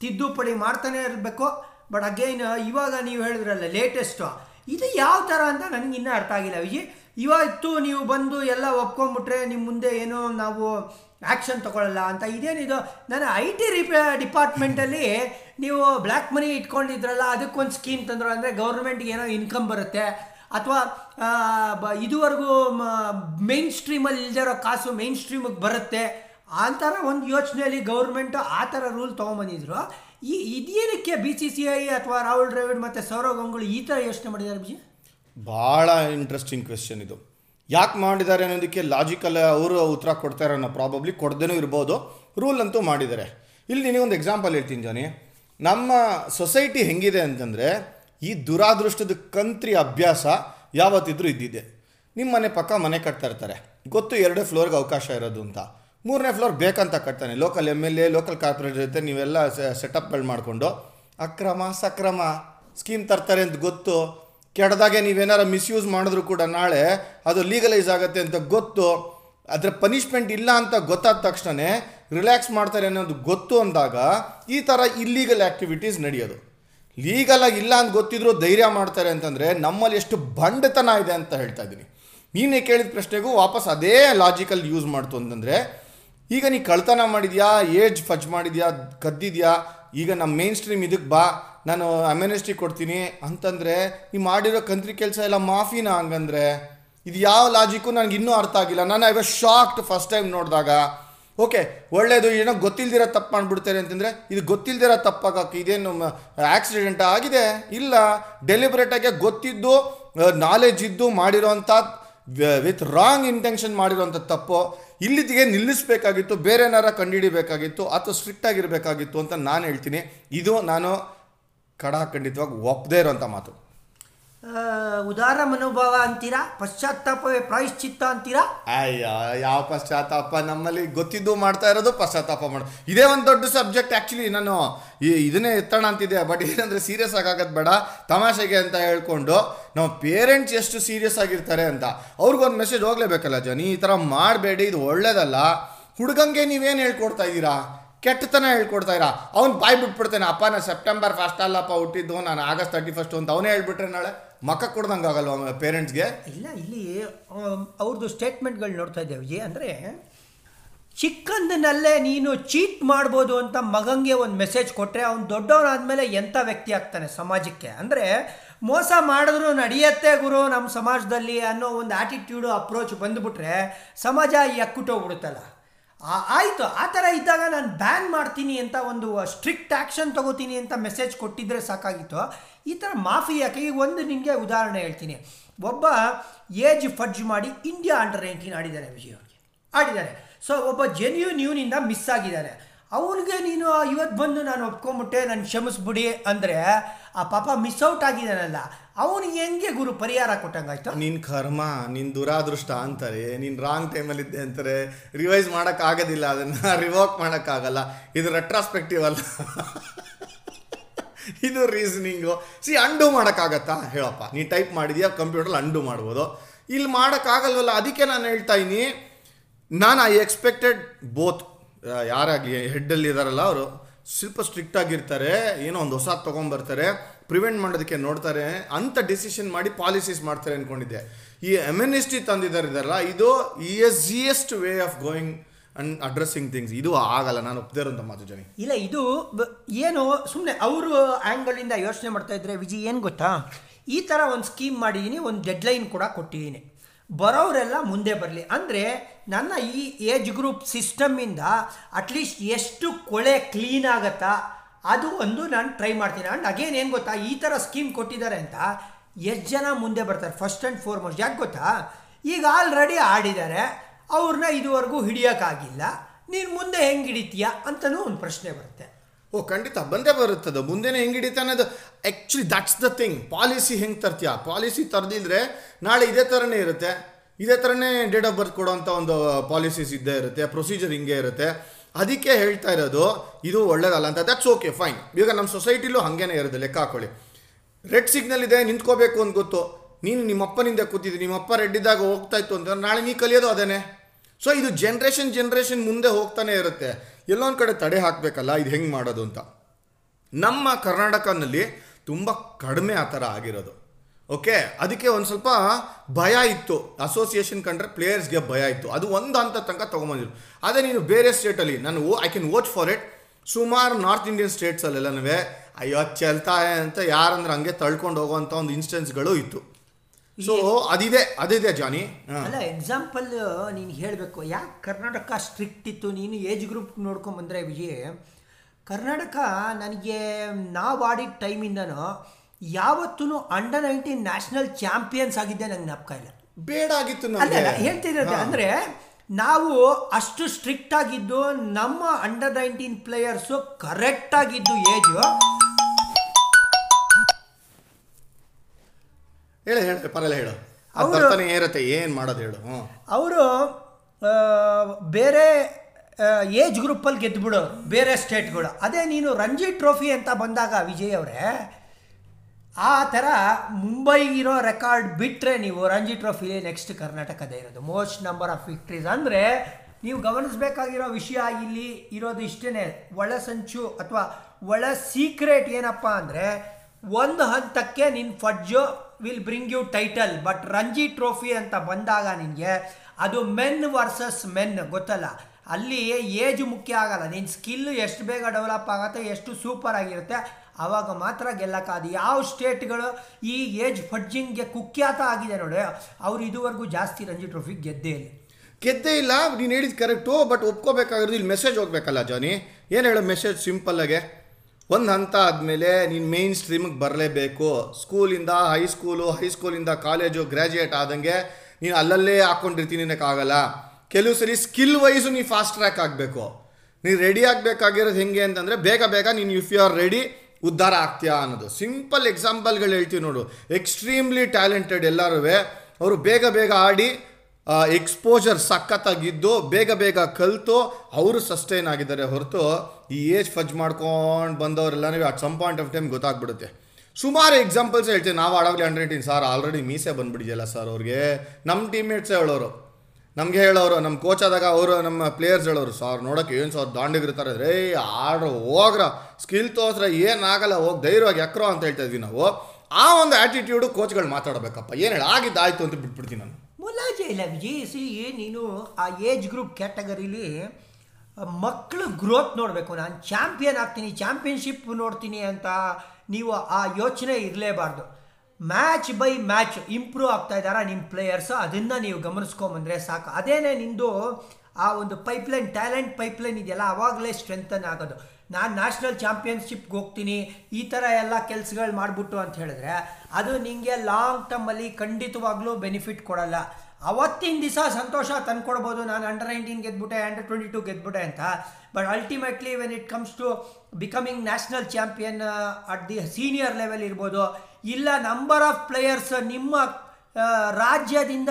ತಿದ್ದುಪಡಿ ಮಾಡ್ತಾನೆ ಇರಬೇಕು. ಬಟ್ ಅಗೇನ್ ಇವಾಗ ನೀವು ಹೇಳಿದ್ರಲ್ಲ ಲೇಟೆಸ್ಟು ಇದು ಯಾವ ಥರ ಅಂತ ನನಗಿನ್ನೂ ಅರ್ಥ ಆಗಿಲ್ಲ. ವಿಜಿ ಇವತ್ತು ನೀವು ಬಂದು ಎಲ್ಲ ಒಪ್ಕೊಂಡ್ಬಿಟ್ರೆ ನಿಮ್ಮ ಮುಂದೆ ಏನೋ ನಾವು ಆ್ಯಕ್ಷನ್ ತಗೊಳ್ಳಲ್ಲ ಅಂತ. ಇದೇನಿದು? ನಾನು ಐ ಟಿ ರಿಪ ಡಿಪಾರ್ಟ್ಮೆಂಟಲ್ಲಿ ನೀವು ಬ್ಲ್ಯಾಕ್ ಮನಿ ಇಟ್ಕೊಂಡಿದ್ರಲ್ಲ, ಅದಕ್ಕೊಂದು ಸ್ಕೀಮ್ ತಂದ್ರು ಅಂದರೆ ಗೌರ್ಮೆಂಟ್ಗೆ ಏನೋ ಇನ್ಕಮ್ ಬರುತ್ತೆ. ಅಥವಾ ಬ, ಇದುವರೆಗೂ ಮೇನ್ ಸ್ಟ್ರೀಮಲ್ಲಿ ಇಲ್ದಿರೋ ಕಾಸು ಮೇನ್ ಸ್ಟ್ರೀಮಿಗೆ ಬರುತ್ತೆ. ಆ ಥರ ಒಂದು ಯೋಚನೆಯಲ್ಲಿ ಗೌರ್ಮೆಂಟು ಆ ಥರ ರೂಲ್ ತೊಗೊಂಬಂದಿದ್ರು. ಈ ಇದೇನಕ್ಕೆ ಬಿ ಸಿ ಸಿ ಐ ಅಥವಾ ರಾಹುಲ್ ದ್ರಾವಿಡ್ ಮತ್ತು ಸೌರವ್ ಗಂಗೂಲಿ ಈ ಥರ ಯೋಚನೆ ಮಾಡಿದ್ದಾರೆ ಬಿಜಿ? ಭಾಳ ಇಂಟ್ರೆಸ್ಟಿಂಗ್ ಕ್ವೆಶನ್ ಇದು. ಯಾಕೆ ಮಾಡಿದ್ದಾರೆ ಅನ್ನೋದಕ್ಕೆ ಲಾಜಿಕಲ್ ಅವರು ಉತ್ತರ ಕೊಡ್ತಾರೆ ಅನ್ನೋ ಪ್ರಾಬಬ್ಲಿ ಕೊಡ್ದೇನೂ ಇರ್ಬೋದು. ರೂಲ್ ಅಂತೂ ಮಾಡಿದ್ದಾರೆ. ಇಲ್ಲಿ ನಿನಗೊಂದು ಎಕ್ಸಾಂಪಲ್ ಹೇಳ್ತೀನಿ ಜಾನಿ. ನಮ್ಮ ಸೊಸೈಟಿ ಹೆಂಗಿದೆ ಅಂತಂದರೆ ಈ ದುರಾದೃಷ್ಟದ ಕಂತ್ರಿ ಅಭ್ಯಾಸ ಯಾವತ್ತಿದ್ರೂ ಇದ್ದಿದೆ ನಿಮ್ಮ ಮನೆ ಪಕ್ಕ ಮನೆ ಕಟ್ತಾ ಇರ್ತಾರೆ. ಗೊತ್ತು ಎರಡೇ ಫ್ಲೋರ್ಗೆ ಅವಕಾಶ ಇರೋದು ಅಂತ. ಮೂರನೇ ಫ್ಲೋರ್ ಬೇಕಂತ ಕಟ್ತಾನೆ. Local M L A local corporator ಜೊತೆ ನೀವೆಲ್ಲ ಸೆಟಪ್ಗಳು ಮಾಡಿಕೊಂಡು ಅಕ್ರಮ ಸಕ್ರಮ ಸ್ಕೀಮ್ ತರ್ತಾರೆ ಅಂತ ಗೊತ್ತು. ಕೆಡದಾಗೆ ನೀವೇನಾರು ಮಿಸ್ಯೂಸ್ ಮಾಡಿದ್ರು ಕೂಡ ನಾಳೆ ಅದು ಲೀಗಲೈಸ್ ಆಗುತ್ತೆ ಅಂತ ಗೊತ್ತು. ಅದರ ಪನಿಷ್ಮೆಂಟ್ ಇಲ್ಲ ಅಂತ ಗೊತ್ತಾದ ತಕ್ಷಣವೇ ರಿಲ್ಯಾಕ್ಸ್ ಮಾಡ್ತಾರೆ ಅನ್ನೋದು ಗೊತ್ತು ಅಂದಾಗ ಈ ಥರ ಇಲ್ಲೀಗಲ್ ಆ್ಯಕ್ಟಿವಿಟೀಸ್ ನಡೆಯೋದು. ಲೀಗಲಾಗಿ ಇಲ್ಲ ಅಂತ ಗೊತ್ತಿದ್ರು ಧೈರ್ಯ ಮಾಡ್ತಾರೆ ಅಂತಂದರೆ ನಮ್ಮಲ್ಲಿ ಎಷ್ಟು ಬಂಡತನ ಇದೆ ಅಂತ ಹೇಳ್ತಾ ಇದ್ದೀನಿ. ನೀನೇ ಕೇಳಿದ ಪ್ರಶ್ನೆಗೂ ವಾಪಸ್ ಅದೇ ಲಾಜಿಕಲ್ ಯೂಸ್ ಮಾಡ್ತು ಅಂತಂದರೆ ಈಗ ನೀ ಕಳ್ತನ ಮಾಡಿದ್ಯಾ, ಏಜ್ ಫಜ್ ಮಾಡಿದ್ಯಾ, ಕದ್ದಿದ್ಯಾ ಈಗ ನಮ್ಮ ಮೇನ್ ಸ್ಟ್ರೀಮ್ ಇದಕ್ಕೆ ಬಾ. ನಾನು ಅಮ್ಯುನಿಸ್ಟಿ ಕೊಡ್ತೀನಿ. ಅಂತಂದರೆ ನೀವು ಮಾಡಿರೋ ಕಂತ್ರಿ ಕೆಲಸ ಎಲ್ಲ ಮಾಫಿನಾ ಹಂಗಂದ್ರೆ? ಇದು ಯಾವ ಲಾಜಿಕ್ಕು ನನಗೆ ಇನ್ನೂ ಅರ್ಥ ಆಗಿಲ್ಲ. ನಾನು I was shocked first time ನೋಡಿದಾಗ. ಓಕೆ ಒಳ್ಳೆಯದು ಏನೋ ಗೊತ್ತಿಲ್ಲದಿರೋ ತಪ್ಪು ಮಾಡಿಬಿಡ್ತಾರೆ ಅಂತಂದರೆ, ಇದು ಗೊತ್ತಿಲ್ಲದಿರೋ ತಪ್ಪಾಗಕ್ಕೆ ಇದೇನು ಆಕ್ಸಿಡೆಂಟ್ ಆಗಿದೆ? ಇಲ್ಲ. ಡೆಲಿಬ್ರೇಟಾಗಿ ಗೊತ್ತಿದ್ದು ನಾಲೆಜ್ ಇದ್ದು ಮಾಡಿರೋವಂಥ ವಿತ್ ರಾಂಗ್ ಇಂಟೆನ್ಷನ್ ಮಾಡಿರೋಂಥ ತಪ್ಪು. ಇಲ್ಲಿಗೆ ನಿಲ್ಲಿಸಬೇಕಾಗಿತ್ತು, ಬೇರೆ ಏನಾರ ಕಂಡುಹಿಡಿಬೇಕಾಗಿತ್ತು, ಅಥವಾ ಸ್ಟ್ರಿಕ್ಟ್ ಆಗಿರಬೇಕಾಗಿತ್ತು ಅಂತ ನಾನು ಹೇಳ್ತೀನಿ. ಇದು ನಾನು ಖಡಾಖಂಡಿತವಾಗಿ ಒಪ್ಪದೇ ಇರೋಂಥ ಮಾತು. ಉದಾರ ಮನೋಭಾವ ಅಂತೀರಾ, ಪಶ್ಚಾತ್ತಾಪವೇ ಪ್ರಾಯಶ್ಚಿತ್ತ ಅಂತೀರಾ? ಅಯ್ಯ, ಯಾವ ಪಶ್ಚಾತ್ತಾಪ? ನಮ್ಮಲ್ಲಿ ಗೊತ್ತಿದ್ದು ಮಾಡ್ತಾ ಇರೋದು ಪಶ್ಚಾತ್ತಾಪ ಮಾಡ ಇದೇ ಒಂದು ದೊಡ್ಡ ಸಬ್ಜೆಕ್ಟ್ ಆ್ಯಕ್ಚುಲಿ ನಾನು ಈ ಇದನ್ನೇ ಎತ್ತೋಣ ಅಂತಿದ್ದೆ ಬಟ್ ಏನಂದರೆ ಸೀರಿಯಸ್ ಆಗೋದು ಬೇಡ, ತಮಾಷೆಗೆ ಅಂತ ಹೇಳ್ಕೊಂಡು ನಮ್ಮ ಪೇರೆಂಟ್ಸ್ ಎಷ್ಟು ಸೀರಿಯಸ್ ಆಗಿರ್ತಾರೆ ಅಂತ, ಅವ್ರಿಗೊಂದು ಮೆಸೇಜ್ ಹೋಗ್ಲೇಬೇಕಲ್ಲ ಜನಿ, ಈ ಥರ ಮಾಡಬೇಡಿ, ಇದು ಒಳ್ಳೇದಲ್ಲ. ಹುಡುಗಂಗೆ ನೀವೇನು ಹೇಳ್ಕೊಡ್ತಾ ಇದ್ದೀರಾ? ಕೆಟ್ಟತನ ಹೇಳ್ಕೊಡ್ತಾ ಇರ? ಅವ್ನು ಬಾಯ್ ಬಿಟ್ಬಿಡ್ತಾನೆ. ಅಪ್ಪ ನಾನು ಸೆಪ್ಟೆಂಬರ್ ಫಸ್ಟ್ ಅಲ್ಲಪ್ಪ ಹುಟ್ಟಿದ್ದು, ನಾನು ಆಗಸ್ಟ್ ತರ್ಟಿ ಫಸ್ಟ್ ಅಂತ ಅವನೇ ಹೇಳ್ಬಿಟ್ರೆ ನಾಳೆ. ಮಕ್ಕ ಕೊಡ್ದಂಗೆ ಆಗಲ್ವ ಪೇರೆಂಟ್ಸ್ಗೆ ಇಲ್ಲ, ಇಲ್ಲಿ ಅವ್ರದ್ದು ಸ್ಟೇಟ್ಮೆಂಟ್ಗಳು ನೋಡ್ತಾ ಇದ್ದೇವೆ. ಜಿ ಅಂದರೆ, ಚಿಕ್ಕಂದಿನಲ್ಲೇ ನೀನು ಚೀಟ್ ಮಾಡ್ಬೋದು ಅಂತ ಮಗಂಗೆ ಒಂದು ಮೆಸೇಜ್ ಕೊಟ್ಟರೆ ಅವ್ನು ದೊಡ್ಡವನಾದ್ಮೇಲೆ ಎಂಥ ವ್ಯಕ್ತಿ ಆಗ್ತಾನೆ ಸಮಾಜಕ್ಕೆ? ಅಂದರೆ, ಮೋಸ ಮಾಡಿದ್ರು ನಡೆಯತ್ತೆ ಗುರು ನಮ್ಮ ಸಮಾಜದಲ್ಲಿ ಅನ್ನೋ ಒಂದು ಆ್ಯಟಿಟ್ಯೂಡು ಅಪ್ರೋಚ್ ಬಂದುಬಿಟ್ರೆ ಸಮಾಜ ಎಕ್ಕುಟ್ಟೋಗ್ಬಿಡುತ್ತಲ್ಲ ಆಯಿತು, ಆ ಥರ ಇದ್ದಾಗ ನಾನು ಬ್ಯಾನ್ ಮಾಡ್ತೀನಿ ಅಂತ ಒಂದು ಸ್ಟ್ರಿಕ್ಟ್ ಆ್ಯಕ್ಷನ್ ತಗೋತೀನಿ ಅಂತ ಮೆಸೇಜ್ ಕೊಟ್ಟಿದ್ರೆ ಸಾಕಾಗಿತ್ತು. ಈ ಥರ ಮಾಫಿ ಯಾಕೆ ಈಗ ಒಂದು ನಿಮಗೆ ಉದಾಹರಣೆ ಹೇಳ್ತೀನಿ. ಒಬ್ಬ ಏಜ್ ಫಡ್ಜ್ ಮಾಡಿ ಇಂಡಿಯಾ ಅಂಡರ್ ನೈನ್ಟೀನ್ ಆಡಿದ್ದಾರೆ ವಿಜಯ್ ಅವ್ರಿಗೆ. ಆಡಿದ್ದಾರೆ ಸೊ ಒಬ್ಬ ಜೆನ್ಯೂನ್ ಯೂನಿಂದ ಮಿಸ್ ಆಗಿದ್ದಾನೆ. ಅವನಿಗೆ ನೀನು ಇವತ್ತು ಬಂದು ನಾನು ಒಪ್ಕೊಂಬಿಟ್ಟೆ, ನಾನು ಕ್ಷಮಿಸ್ಬಿಡಿ ಅಂದರೆ ಆ ಪಾಪ ಮಿಸ್ ಔಟ್ ಆಗಿದ್ದಾನಲ್ಲ, ಅವನಿಗೆ ಹೆಂಗೆ ಗುರು ಪರಿಹಾರ ಕೊಟ್ಟಂಗಾಯ್ತು ನಿನ್ನ ಕರ್ಮ ನಿನ್ನ ದುರಾದೃಷ್ಟ ಅಂತಾರೆ, ನೀನು ರಾಂಗ್ ಟೈಮಲ್ಲಿ ಇದ್ದೆ ಅಂತಾರೆ ರಿವೈಸ್ ಮಾಡೋಕ್ಕಾಗೋದಿಲ್ಲ ಅದನ್ನು ರಿವೋಕ್ ಮಾಡೋಕ್ಕಾಗಲ್ಲ ಇದು ರೆಟ್ರಾಸ್ಪೆಕ್ಟಿವ್ ಅಲ್ಲ. ಇದು ರೀಸನಿಂಗು ಸಿ ಅಂಡು ಮಾಡೋಕ್ಕಾಗತ್ತಾ ಹೇಳಪ್ಪ. ನೀ ಟೈಪ್ ಮಾಡಿದ್ಯಾ? ಕಂಪ್ಯೂಟ್ರಲ್ಲಿ ಅಂಡು ಮಾಡ್ಬೋದು. ಇಲ್ಲಿ ಮಾಡೋಕ್ಕಾಗಲ್ವಲ್ಲ ಅದಕ್ಕೆ ನಾನು ಹೇಳ್ತಾ ಇದ್ದೀನಿ. ನಾನು ಐ ಎಕ್ಸ್ಪೆಕ್ಟೆಡ್ ಬೋತ್ ಯಾರಾಗಲಿ ಹೆಡ್ಡಲ್ಲಿ ಇದಾರಲ್ಲ ಅವರು ಸ್ವಲ್ಪ ಸ್ಟ್ರಿಕ್ಟ್ ಆಗಿರ್ತಾರೆ, ಏನೋ ಒಂದು ಹೊಸ ತೊಗೊಂಬರ್ತಾರೆ ಪ್ರಿವೆಂಟ್ ಮಾಡೋದಕ್ಕೆ ನೋಡ್ತಾರೆ, ಅಂತ ಡಿಸಿಷನ್ ಮಾಡಿ ಪಾಲಿಸೀಸ್ ಮಾಡ್ತಾರೆ ಅಂದ್ಕೊಂಡಿದ್ದೆ ಈ ಎಂ ಎನ್ ಎಸ್ ತಂದಿದ್ದಾರೆ ಇದಾರಲ್ಲ, ಇದು easiest way of going and addressing things ಇದು ಆಗಲ್ಲ, ನಾನು ಒಪ್ಪದೇ ಇರೋಂಥ ಮಾತು ಜನಿ. ಇಲ್ಲ, ಇದು ಏನು ಸುಮ್ಮನೆ ಅವರು ಆ್ಯಂಗಲಿಂದ ಯೋಚನೆ ಮಾಡ್ತಾ ಇದ್ರೆ ವಿಜಿ ಏನು ಗೊತ್ತಾ? ಈ ಥರ ಒಂದು ಸ್ಕೀಮ್ ಮಾಡಿದ್ದೀನಿ ಒಂದು ಡೆಡ್ಲೈನ್ ಕೂಡ ಕೊಟ್ಟಿದ್ದೀನಿ ಬರೋರೆಲ್ಲ ಮುಂದೆ ಬರಲಿ. ಅಂದರೆ ನನ್ನ ಈ ಏಜ್ ಗ್ರೂಪ್ ಸಿಸ್ಟಮ್ಮಿಂದ ಅಟ್ಲೀಸ್ಟ್ ಎಷ್ಟು ಕೊಳೆ ಕ್ಲೀನ್ ಆಗತ್ತಾ, ಅದು ಒಂದು ನಾನು ಟ್ರೈ ಮಾಡ್ತೀನಿ. ಆ್ಯಂಡ್ ಅಗೇನ್ ಏನು ಗೊತ್ತಾ, ಈ ಥರ ಸ್ಕೀಮ್ ಕೊಟ್ಟಿದ್ದಾರೆ ಅಂತ ಎಷ್ಟು ಜನ ಮುಂದೆ ಬರ್ತಾರೆ? ಫಸ್ಟ್ ಆ್ಯಂಡ್ ಫೋರ್ಮೋಸ್ಟ್ ಯಾಕೆ ಗೊತ್ತಾ? ಈಗ ಆಲ್ರೆಡಿ ಆಡಿದ್ದಾರೆ. ಅವ್ರನ್ನ ಇದುವರೆಗೂ ಹಿಡಿಯೋಕ್ಕಾಗಿಲ್ಲ. ನೀನು ಮುಂದೆ ಹೆಂಗೆ ಹಿಡಿತೀಯ ಅಂತಲೂ ಒಂದು ಪ್ರಶ್ನೆ ಬರುತ್ತೆ. ಓ, ಖಂಡಿತ ಬಂದೇ ಬರುತ್ತದು. ಮುಂದೆನೇ ಹೆಂಗೆ ಅನ್ನೋದು actually that's the thing policy ಹೆಂಗೆ ತರ್ತೀಯ? ಪಾಲಿಸಿ ತರದಿದ್ರೆ ನಾಳೆ ಇದೇ ಥರನೇ ಇರುತ್ತೆ. ಇದೇ ಥರನೇ ಡೇಟ್ ಆಫ್ ಬರ್ತ್ ಕೊಡೋವಂಥ ಒಂದು ಪಾಲಿಸೀಸ್ ಇದ್ದೇ ಇರುತ್ತೆ. ಪ್ರೊಸೀಜರ್ ಹಿಂಗೆ ಇರುತ್ತೆ. ಅದಕ್ಕೆ ಹೇಳ್ತಾ ಇರೋದು, ಇದು ಒಳ್ಳೇದಲ್ಲ ಅಂತ. ದಟ್ಸ್ ಓಕೆ ಫೈನ್ ಈಗ ನಮ್ಮ ಸೊಸೈಟಿಲೂ ಹಾಗೇನೆ ಇರುತ್ತೆ. ಲೆಕ್ಕ ಹಾಕೊಳ್ಳಿ. ರೆಡ್ ಸಿಗ್ನಲ್ ಇದೆ, ನಿಂತ್ಕೋಬೇಕು ಅಂತ ಗೊತ್ತು. ನೀನು ನಿಮ್ಮಪ್ಪನಿಂದ ನಿಮ್ಮ ಅಪ್ಪ ರೆಡ್ ಇದ್ದಾಗ ಹೋಗ್ತಾ ಇತ್ತು ಅಂತ. ನಾಳೆ ನೀ ಕಲಿಯೋದು ಅದೇನೆ ಸೊ ಇದು ಜನ್ರೇಷನ್ ಜನ್ರೇಷನ್ ಮುಂದೆ ಹೋಗ್ತಾನೆ ಇರುತ್ತೆ. ಎಲ್ಲೊಂದು ಕಡೆ ತಡೆ ಹಾಕಬೇಕಲ್ಲ, ಇದು ಹೆಂಗೆ ಮಾಡೋದು ಅಂತ. ನಮ್ಮ ಕರ್ನಾಟಕನಲ್ಲಿ ತುಂಬ ಕಡಿಮೆ ಆ ಥರ ಆಗಿರೋದು. ಓಕೆ ಅದಕ್ಕೆ ಒಂದು ಸ್ವಲ್ಪ ಭಯ ಇತ್ತು. ಅಸೋಸಿಯೇಷನ್ ಕಂಡ್ರೆ ಪ್ಲೇಯರ್ಸ್ಗೆ ಭಯ ಇತ್ತು. ಅದು ಒಂದು ಹಂತ ತನಕ ತೊಗೊಂಬಂದಿದ್ರು. ಅದೇ ನೀನು ಬೇರೆ ಸ್ಟೇಟಲ್ಲಿ ನಾನು I can vote for it ಸುಮಾರು ನಾರ್ತ್ ಇಂಡಿಯನ್ ಸ್ಟೇಟ್ಸಲ್ಲೆಲ್ಲನೂ ಅಯ್ಯೋ ಚೆಲ್ತಾ ಅಂತ ಯಾರಂದ್ರೆ ಹಂಗೆ ತಳ್ಕೊಂಡು ಹೋಗುವಂಥ ಒಂದು ಇನ್ಸ್ಟೆನ್ಸ್ಗಳು ಇತ್ತು. ಸೊ ಅದಿದೆ ಅದಿದೆ ಜಾನಿ. ಅಲ್ಲ ಎಕ್ಸಾಂಪಲ್ ನೀನು ಹೇಳಬೇಕು. ಯಾಕೆ ಕರ್ನಾಟಕ ಸ್ಟ್ರಿಕ್ಟ್ ಇತ್ತು? ನೀನು ಏಜ್ ಗ್ರೂಪ್ ನೋಡ್ಕೊಂಬಂದ್ರೆ ವಿಜಯ್ ಕರ್ನಾಟಕ ನನಗೆ ನಾವು ಆಡಿದ ಟೈಮಿಂದನೂ ಯಾವತ್ತೂ ಅಂಡರ್ ನೈನ್ಟೀನ್ ನ್ಯಾಷನಲ್ ಚಾಂಪಿಯನ್ಸ್ ಆಗಿದ್ದೆ ನಂಗೆ ನಪ್ಕ ಇಲ್ಲ. ಬೇಡ ಆಗಿತ್ತು ಅಲ್ಲ ಹೇಳ್ತಿರೋದು. ಅಂದ್ರೆ ನಾವು ಅಷ್ಟು ಸ್ಟ್ರಿಕ್ಟ್ ಆಗಿದ್ದು ನಮ್ಮ ಅಂಡರ್ ನೈನ್ಟೀನ್ ಪ್ಲೇಯರ್ಸು ಕರೆಕ್ಟ್ ಆಗಿದ್ದು ಏಜು ಹೇಳು ಹೇಳಿ ಪರಲ್ಲ ಹೇಳು. ಅವರು ಏನು ಮಾಡೋದು ಹೇಳು ಅವರು ಬೇರೆ ಏಜ್ ಗ್ರೂಪಲ್ಲಿ ಗೆದ್ದುಬಿಡೋರು ಬೇರೆ ಸ್ಟೇಟ್ಗಳು ಅದೇ ನೀನು ರಂಜಿ ಟ್ರೋಫಿ ಅಂತ ಬಂದಾಗ ವಿಜಯ್ ಅವರೇ, ಆ ಥರ ಮುಂಬೈಗಿರೋ ರೆಕಾರ್ಡ್ ಬಿಟ್ಟರೆ ನೀವು ರಂಜಿ ಟ್ರೋಫಿ ನೆಕ್ಸ್ಟ್ ಕರ್ನಾಟಕದೇ ಇರೋದು. ಮೋಸ್ಟ್ ನಂಬರ್ ಆಫ್ ವಿಕ್ಟ್ರೀಸ್ ಅಂದರೆ ನೀವು ಗಮನಿಸಬೇಕಾಗಿರೋ ವಿಷಯ ಇಲ್ಲಿ ಇರೋದು ಇಷ್ಟೇ ಒಳ ಸಂಚು ಅಥವಾ ಒಳ ಸೀಕ್ರೆಟ್ ಏನಪ್ಪ ಅಂದರೆ ಒಂದು ಹಂತಕ್ಕೆ ನಿನ್ನ fudge will bring you title but Ranji trophy ಅಂತ ಬಂದಾಗ ನಿನಗೆ ಅದು ಮೆನ್ ವರ್ಸಸ್ ಮೆನ್ ಗೊತ್ತಲ್ಲ? ಅಲ್ಲಿ ಏಜ್ ಮುಖ್ಯ ಆಗಲ್ಲ. ನಿನ್ನ ಸ್ಕಿಲ್ ಎಷ್ಟು ಬೇಗ ಡೆವಲಪ್ ಆಗುತ್ತೆ, ಎಷ್ಟು ಸೂಪರ್ ಆಗಿರುತ್ತೆ ಆವಾಗ ಮಾತ್ರ ಗೆಲ್ಲಕ್ಕಾದ ಯಾವ ಸ್ಟೇಟ್ಗಳು ಈ ಏಜ್ ಫಡ್ಜಿಂಗ್ಗೆ ಕುಖ್ಯಾತ ಆಗಿದೆ ನೋಡಿ. ಅವ್ರು ಇದುವರೆಗೂ ಜಾಸ್ತಿ ರಂಜಿ ಟ್ರೋಫಿ ಗೆದ್ದೇ ಇಲ್ಲ. ಗೆದ್ದೇ ಇಲ್ಲ, ನೀನು ಹೇಳಿದ್ದು ಕರೆಕ್ಟು ಬಟ್ ಒಪ್ಕೋಬೇಕಾಗಿರೋದು ಇಲ್ಲಿ ಮೆಸೇಜ್ ಹೋಗ್ಬೇಕಲ್ಲ ಜಾನಿ. ಏನು ಹೇಳೋ ಮೆಸೇಜ್ ಸಿಂಪಲ್ಲಾಗೆ ಒಂದು ಹಂತ ಆದಮೇಲೆ ನೀನು ಮೇಯ್ನ್ ಸ್ಟ್ರೀಮಿಗೆ ಬರಲೇಬೇಕು. ಸ್ಕೂಲಿಂದ ಹೈಸ್ಕೂಲು ಹೈಸ್ಕೂಲಿಂದ ಕಾಲೇಜು ಗ್ರ್ಯಾಜುಯೇಟ್ ಆದಂಗೆ ನೀನು ಅಲ್ಲಲ್ಲೇ ಹಾಕ್ಕೊಂಡಿರ್ತೀನಿ ಅನ್ನೋಕ್ಕಾಗಲ್ಲ ಕೆಲವು ಸರಿ ಸ್ಕಿಲ್ ವೈಸು ನೀವು ಫಾಸ್ಟ್ ಟ್ರ್ಯಾಕ್ ಆಗಬೇಕು. ನೀವು ರೆಡಿ ಆಗಬೇಕಾಗಿರೋದು ಹೆಂಗೆ ಅಂತಂದರೆ ಬೇಗ ಬೇಗ ನೀನು ಇಫ್ ಯು ಆರ್ ರೆಡಿ ಉದ್ಧಾರ ಆಗ್ತೀಯಾ ಅನ್ನೋದು. ಸಿಂಪಲ್ ಎಕ್ಸಾಂಪಲ್ಗಳು ಹೇಳ್ತೀವಿ ನೋಡು. ಎಕ್ಸ್ಟ್ರೀಮ್ಲಿ ಟ್ಯಾಲೆಂಟೆಡ್ ಎಲ್ಲರೂ ಅವರು ಬೇಗ ಬೇಗ ಆಡಿ ಎಕ್ಸ್ಪೋಜರ್ ಸಖತ್ತಾಗಿದ್ದು, ಬೇಗ ಬೇಗ ಕಲಿತು, ಅವರು ಸಸ್ಟೈನ್ ಆಗಿದ್ದಾರೆ ಹೊರತು ಈ ಏಜ್ ಫಜ್ ಮಾಡ್ಕೊಂಡು ಬಂದವರೆಲ್ಲನೂ at some point of time ಗೊತ್ತಾಗ್ಬಿಡುತ್ತೆ. ಸುಮಾರು ಎಕ್ಸಾಂಪಲ್ಸ್ ಹೇಳ್ತೀವಿ ನಾವು ಆಡೋಗ್ಲಿ ಅಂಡ್ರೆಡ್ ಏಯ್ಟೀನ್ ಸರ್ ಆಲ್ರೆಡಿ ಮೀಸೆ ಬಂದ್ಬಿಟ್ಟಿದೆಯಲ್ಲ ಸರ್ ಅವ್ರಿಗೆ. ನಮ್ಮ ಟೀಮ್ಮೇಟ್ಸೇ ಹೇಳೋರು. ನಮಗೆ ಹೇಳೋರು ನಮ್ಮ ಕೋಚ್ ಆದಾಗ ಅವರು ನಮ್ಮ ಪ್ಲೇಯರ್ಸ್ ಹೇಳೋರು, ಸಾರ್ ನೋಡೋಕೆ ಏನು ಸರ್ ದಾಂಡಿಗಿರ್ತಾರೆ ರೇ ಆಡ್ರ ಹೋಗ್ರ ಸ್ಕಿಲ್ ತೋರ್ಸ್ರೆ ಏನಾಗಲ್ಲ ಹೋಗಿ ಧೈರ್ಯವಾಗಿ ಎಕ್ರೋ ಅಂತ ಹೇಳ್ತಾ ಇದ್ವಿ ನಾವು. ಆ ಒಂದು ಆ್ಯಟಿಟ್ಯೂಡು ಕೋಚ್ಗಳು ಮಾತಾಡಬೇಕಪ್ಪ. ಏನು ಹೇಳಿ ಆಯಿತು ಅಂತ ಬಿಟ್ಬಿಡ್ತೀನಿ ನಾನು. ಮುಲಾಜೆ ಇಲ್ಲ, ವಿಜಯ್ ಸಿ ನೀನು ಆ ಏಜ್ ಗ್ರೂಪ್ ಕ್ಯಾಟಗರಿಲಿ ಮಕ್ಕಳು ಗ್ರೋತ್ ನೋಡಬೇಕು. ನಾನು ಚಾಂಪಿಯನ್ ಆಗ್ತೀನಿ ಚಾಂಪಿಯನ್ಶಿಪ್ ನೋಡ್ತೀನಿ ಅಂತ ನೀವು ಆ ಯೋಚನೆ ಇರಲೇಬಾರ್ದು. ಮ್ಯಾಚ್ ಬೈ ಮ್ಯಾಚ್ ಇಂಪ್ರೂವ್ ಆಗ್ತಾ ಇದ್ದಾರಾ ನಿಮ್ಮ ಪ್ಲೇಯರ್ಸು ಅದನ್ನು ನೀವು ಗಮನಿಸ್ಕೊಂಬಂದ್ರೆ ಸಾಕು. ಅದೇನೇ ನಿಂದು ಆ ಒಂದು ಪೈಪ್ಲೈನ್ ಟ್ಯಾಲೆಂಟ್ ಪೈಪ್ಲೈನ್ ಇದೆಯಲ್ಲ ಆವಾಗಲೇ ಸ್ಟ್ರೆಂಥನ್ ಆಗೋದು ನಾನು ನ್ಯಾಷನಲ್ ಚಾಂಪಿಯನ್ಶಿಪ್ಗೆ ಹೋಗ್ತೀನಿ, ಈ ಥರ ಎಲ್ಲ ಕೆಲಸಗಳು ಮಾಡಿಬಿಟ್ಟು ಅಂತ ಹೇಳಿದ್ರೆ, ಅದು ನಿಮಗೆ ಲಾಂಗ್ ಟರ್ಮಲ್ಲಿ ಖಂಡಿತವಾಗ್ಲೂ ಬೆನಿಫಿಟ್ ಕೊಡಲ್ಲ. ಅವತ್ತಿನ ದಿವಸ ಸಂತೋಷ ತಂದ್ಕೊಡ್ಬೋದು. ನಾನು ಅಂಡರ್ ನೈನ್ಟೀನ್ ಗೆದ್ಬಿಟ್ಟೆ ಅಂಡರ್ ಟ್ವೆಂಟಿ ಟು ಗೆದ್ಬಿಟ್ಟೆ ಅಂತ. But ultimately when it comes to becoming national champion at the senior level ಇರ್ಬೋದು. ಇಲ್ಲ ನಂಬರ್ ಆಫ್ ಪ್ಲೇಯರ್ಸ್ ನಿಮ್ಮ ರಾಜ್ಯದಿಂದ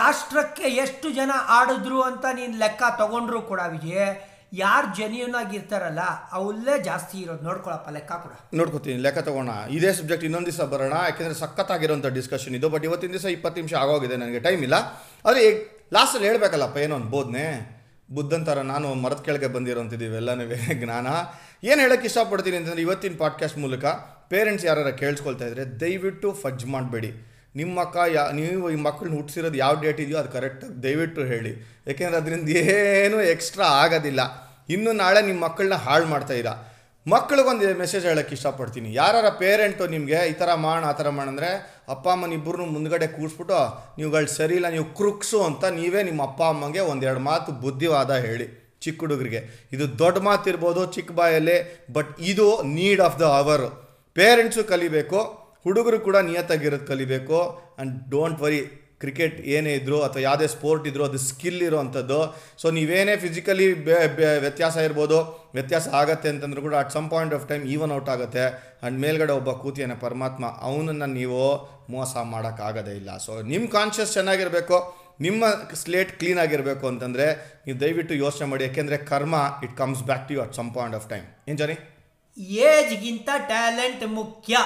ರಾಷ್ಟ್ರಕ್ಕೆ ಎಷ್ಟು ಜನ ಆಡಿದ್ರು ಅಂತ ನೀನು ಲೆಕ್ಕ ತಗೊಂಡ್ರು ಕೂಡ ವಿಜಯ್, ಯಾರು ಜೆನ್ಯೂನ್ ಆಗಿರ್ತಾರಲ್ಲ ಅವಲ್ಲೇ ಜಾಸ್ತಿ ಇರೋದು ನೋಡ್ಕೊಳಪ್ಪ, ಲೆಕ್ಕ ಕೂಡ. ನೋಡ್ಕೊತೀನಿ, ಲೆಕ್ಕ ತಗೋಣ. ಇದೇ ಸಬ್ಜೆಕ್ಟ್ ಇನ್ನೊಂದು ದಿವಸ ಬರೋಣ, ಯಾಕೆಂದರೆ ಸಖತ್ತಾಗಿರೋಂಥ ಡಿಸ್ಕಷನ್ ಇದು ಬಟ್ ಇವತ್ತಿನ ದಿವಸ ಇಪ್ಪತ್ತು ನಿಮಿಷ ಆಗೋಗಿದೆ, ನನಗೆ ಟೈಮ್ ಇಲ್ಲ. ಆದರೆ ಲಾಸ್ಟಲ್ಲಿ ಹೇಳಬೇಕಲ್ಲಪ್ಪ, ಏನೋ ಒಂದು ಬೋಧನೆ. ಬುದ್ಧನ್ ಥರ ನಾನು ಮರದ ಕೆಳಗೆ ಬಂದಿರೋಂಥದ್ದು ಎಲ್ಲನೂ. ಜ್ಞಾನ. ಏನು ಹೇಳೋಕ್ಕೆ ಇಷ್ಟಪಡ್ತೀನಿ ಅಂತಂದರೆ ಇವತ್ತಿನ ಪಾಡ್ಕಾಸ್ಟ್ ಮೂಲಕ ಪೇರೆಂಟ್ಸ್ ಯಾರು ಕೇಳಿಸ್ಕೊಳ್ತಾ ಇದ್ರೆ ದಯವಿಟ್ಟು ಫಜ್ ಮಾಡಬೇಡಿ. ನಿಮ್ಮ ಮಕ್ಕ ಯಾ, ನೀವು ಈ ಮಕ್ಕಳನ್ನ ಹುಟ್ಟಿಸಿರೋದು ಯಾವ ಡೇಟ್ ಇದೆಯೋ ಅದು ಕರೆಕ್ಟಾಗಿ ದಯವಿಟ್ಟು ಹೇಳಿ. ಯಾಕೆಂದರೆ ಅದರಿಂದ ಏನೂ ಎಕ್ಸ್ಟ್ರಾ ಆಗೋದಿಲ್ಲ. ಇನ್ನು ನಾಳೆ ನಿಮ್ಮ ಮಕ್ಕಳನ್ನ ಹಾಳು ಮಾಡ್ತಾ ಇರ. ಮಕ್ಳಿಗೊಂದು ಮೆಸೇಜ್ ಹೇಳೋಕ್ಕೆ ಇಷ್ಟಪಡ್ತೀನಿ. ಯಾರ ಪೇರೆಂಟು ನಿಮಗೆ ಈ ಥರ ಮಾಡ, ಆ ಥರ ಮಾಡಂದರೆ ಅಪ್ಪ, ಅಮ್ಮನ ಇಬ್ಬರು ಮುಂದ್ಗಡೆ ಕೂರಿಸ್ಬಿಟ್ಟು ನೀವುಗಳು ಸರಿ ಇಲ್ಲ, ನೀವು ಕ್ರುಕ್ಸು ಅಂತ ನೀವೇ ನಿಮ್ಮ ಅಪ್ಪ, ಅಮ್ಮಂಗೆ ಒಂದೆರಡು ಮಾತು ಬುದ್ಧಿವಾದ ಹೇಳಿ. ಚಿಕ್ಕ ಹುಡುಗರಿಗೆ. ಇದು ದೊಡ್ಡ ಮಾತಿರ್ಬೋದು ಚಿಕ್ಕ ಬಾಯಲ್ಲಿ, ಬಟ್ ಇದು need of the hour parents ಕಲಿಬೇಕು, ಹುಡುಗರು ಕೂಡ ನಿಯತ್ತಾಗಿರೋದು ಕಲಿಬೇಕು ಆ್ಯಂಡ್ ಡೋಂಟ್ ವರಿ ಕ್ರಿಕೆಟ್ ಏನೇ ಇದ್ದರೂ ಅಥವಾ ಯಾವುದೇ ಸ್ಪೋರ್ಟ್ ಇದ್ದರೂ ಅದು ಸ್ಕಿಲ್ ಇರೋವಂಥದ್ದು. ಸೊ ನೀವೇನೇ ಫಿಸಿಕಲಿ ವ್ಯತ್ಯಾಸ ಇರ್ಬೋದು, ವ್ಯತ್ಯಾಸ ಆಗತ್ತೆ ಅಂತಂದ್ರೂ ಕೂಡ at some point of time even out ಆಗುತ್ತೆ. ಆ್ಯಂಡ್ ಮೇಲ್ಗಡೆ ಒಬ್ಬ ಕೂತಿಯಾನೆ ಪರಮಾತ್ಮ, ಅವನನ್ನು ನೀವು ಮೋಸ ಮಾಡೋಕ್ಕಾಗೋದೇ ಇಲ್ಲ. ಸೊ ನಿಮ್ಮ ಕಾನ್ಷಿಯಸ್ ಚೆನ್ನಾಗಿರಬೇಕು, ನಿಮ್ಮ ಸ್ಲೇಟ್ ಕ್ಲೀನ್ ಆಗಿರಬೇಕು ಅಂತಂದರೆ ನೀವು ದಯವಿಟ್ಟು ಯೋಚನೆ ಮಾಡಿ. ಯಾಕೆಂದರೆ karma it comes back to you at some point of time ಏನು ಜಾನಿ? ಏಜ್ಗಿಂತ ಟ್ಯಾಲೆಂಟ್ ಮುಖ್ಯ.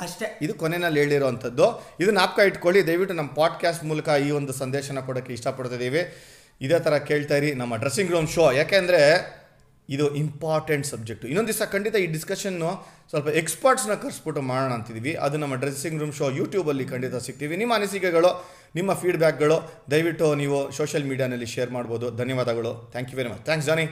ಅಷ್ಟೇ. ಇದು ಕೊನೆಯಲ್ಲಿ ಹೇಳಿರೋವಂಥದ್ದು. ಇದು ನಾಪ್ಕ ಇಟ್ಕೊಳ್ಳಿ, ದಯವಿಟ್ಟು ನಮ್ಮ ಪಾಡ್ಕಾಸ್ಟ್ ಮೂಲಕ ಈ ಒಂದು ಸಂದೇಶನ ಕೊಡೋಕ್ಕೆ ಇಷ್ಟಪಡ್ತಿದ್ದೀವಿ. ಇದೇ ಥರ ಕೇಳ್ತಾ ಇರಿ, ನಮ್ಮ ಡ್ರೆಸ್ಸಿಂಗ್ ರೂಮ್ ಶೋ ಯಾಕೆಂದರೆ ಇದು ಇಂಪಾರ್ಟೆಂಟ್ ಸಬ್ಜೆಕ್ಟು ಇನ್ನೊಂದು ದಿವಸ ಖಂಡಿತ ಈ ಡಿಸ್ಕಷನ್ನು ಸ್ವಲ್ಪ ಎಕ್ಸ್ಪರ್ಟ್ಸ್ನ ಕರೆಸ್ಬಿಟ್ಟು ಮಾಡೋಣ ಅಂತಿದ್ದೀವಿ. ಅದು ನಮ್ಮ ಡ್ರೆಸ್ಸಿಂಗ್ ರೂಮ್ ಶೋ ಯೂಟ್ಯೂಬಲ್ಲಿ ಖಂಡಿತ ಸಿಗ್ತೀವಿ. ನಿಮ್ಮ ಅನಿಸಿಕೆಗಳು, ನಿಮ್ಮ ಫೀಡ್ಬ್ಯಾಕ್ಗಳು ದಯವಿಟ್ಟು ನೀವು ಸೋಷಿಯಲ್ ಮೀಡಿಯಾನಲ್ಲಿ ಶೇರ್ ಮಾಡ್ಬೋದು. ಧನ್ಯವಾದಗಳು. Thank you very much thanks Johnny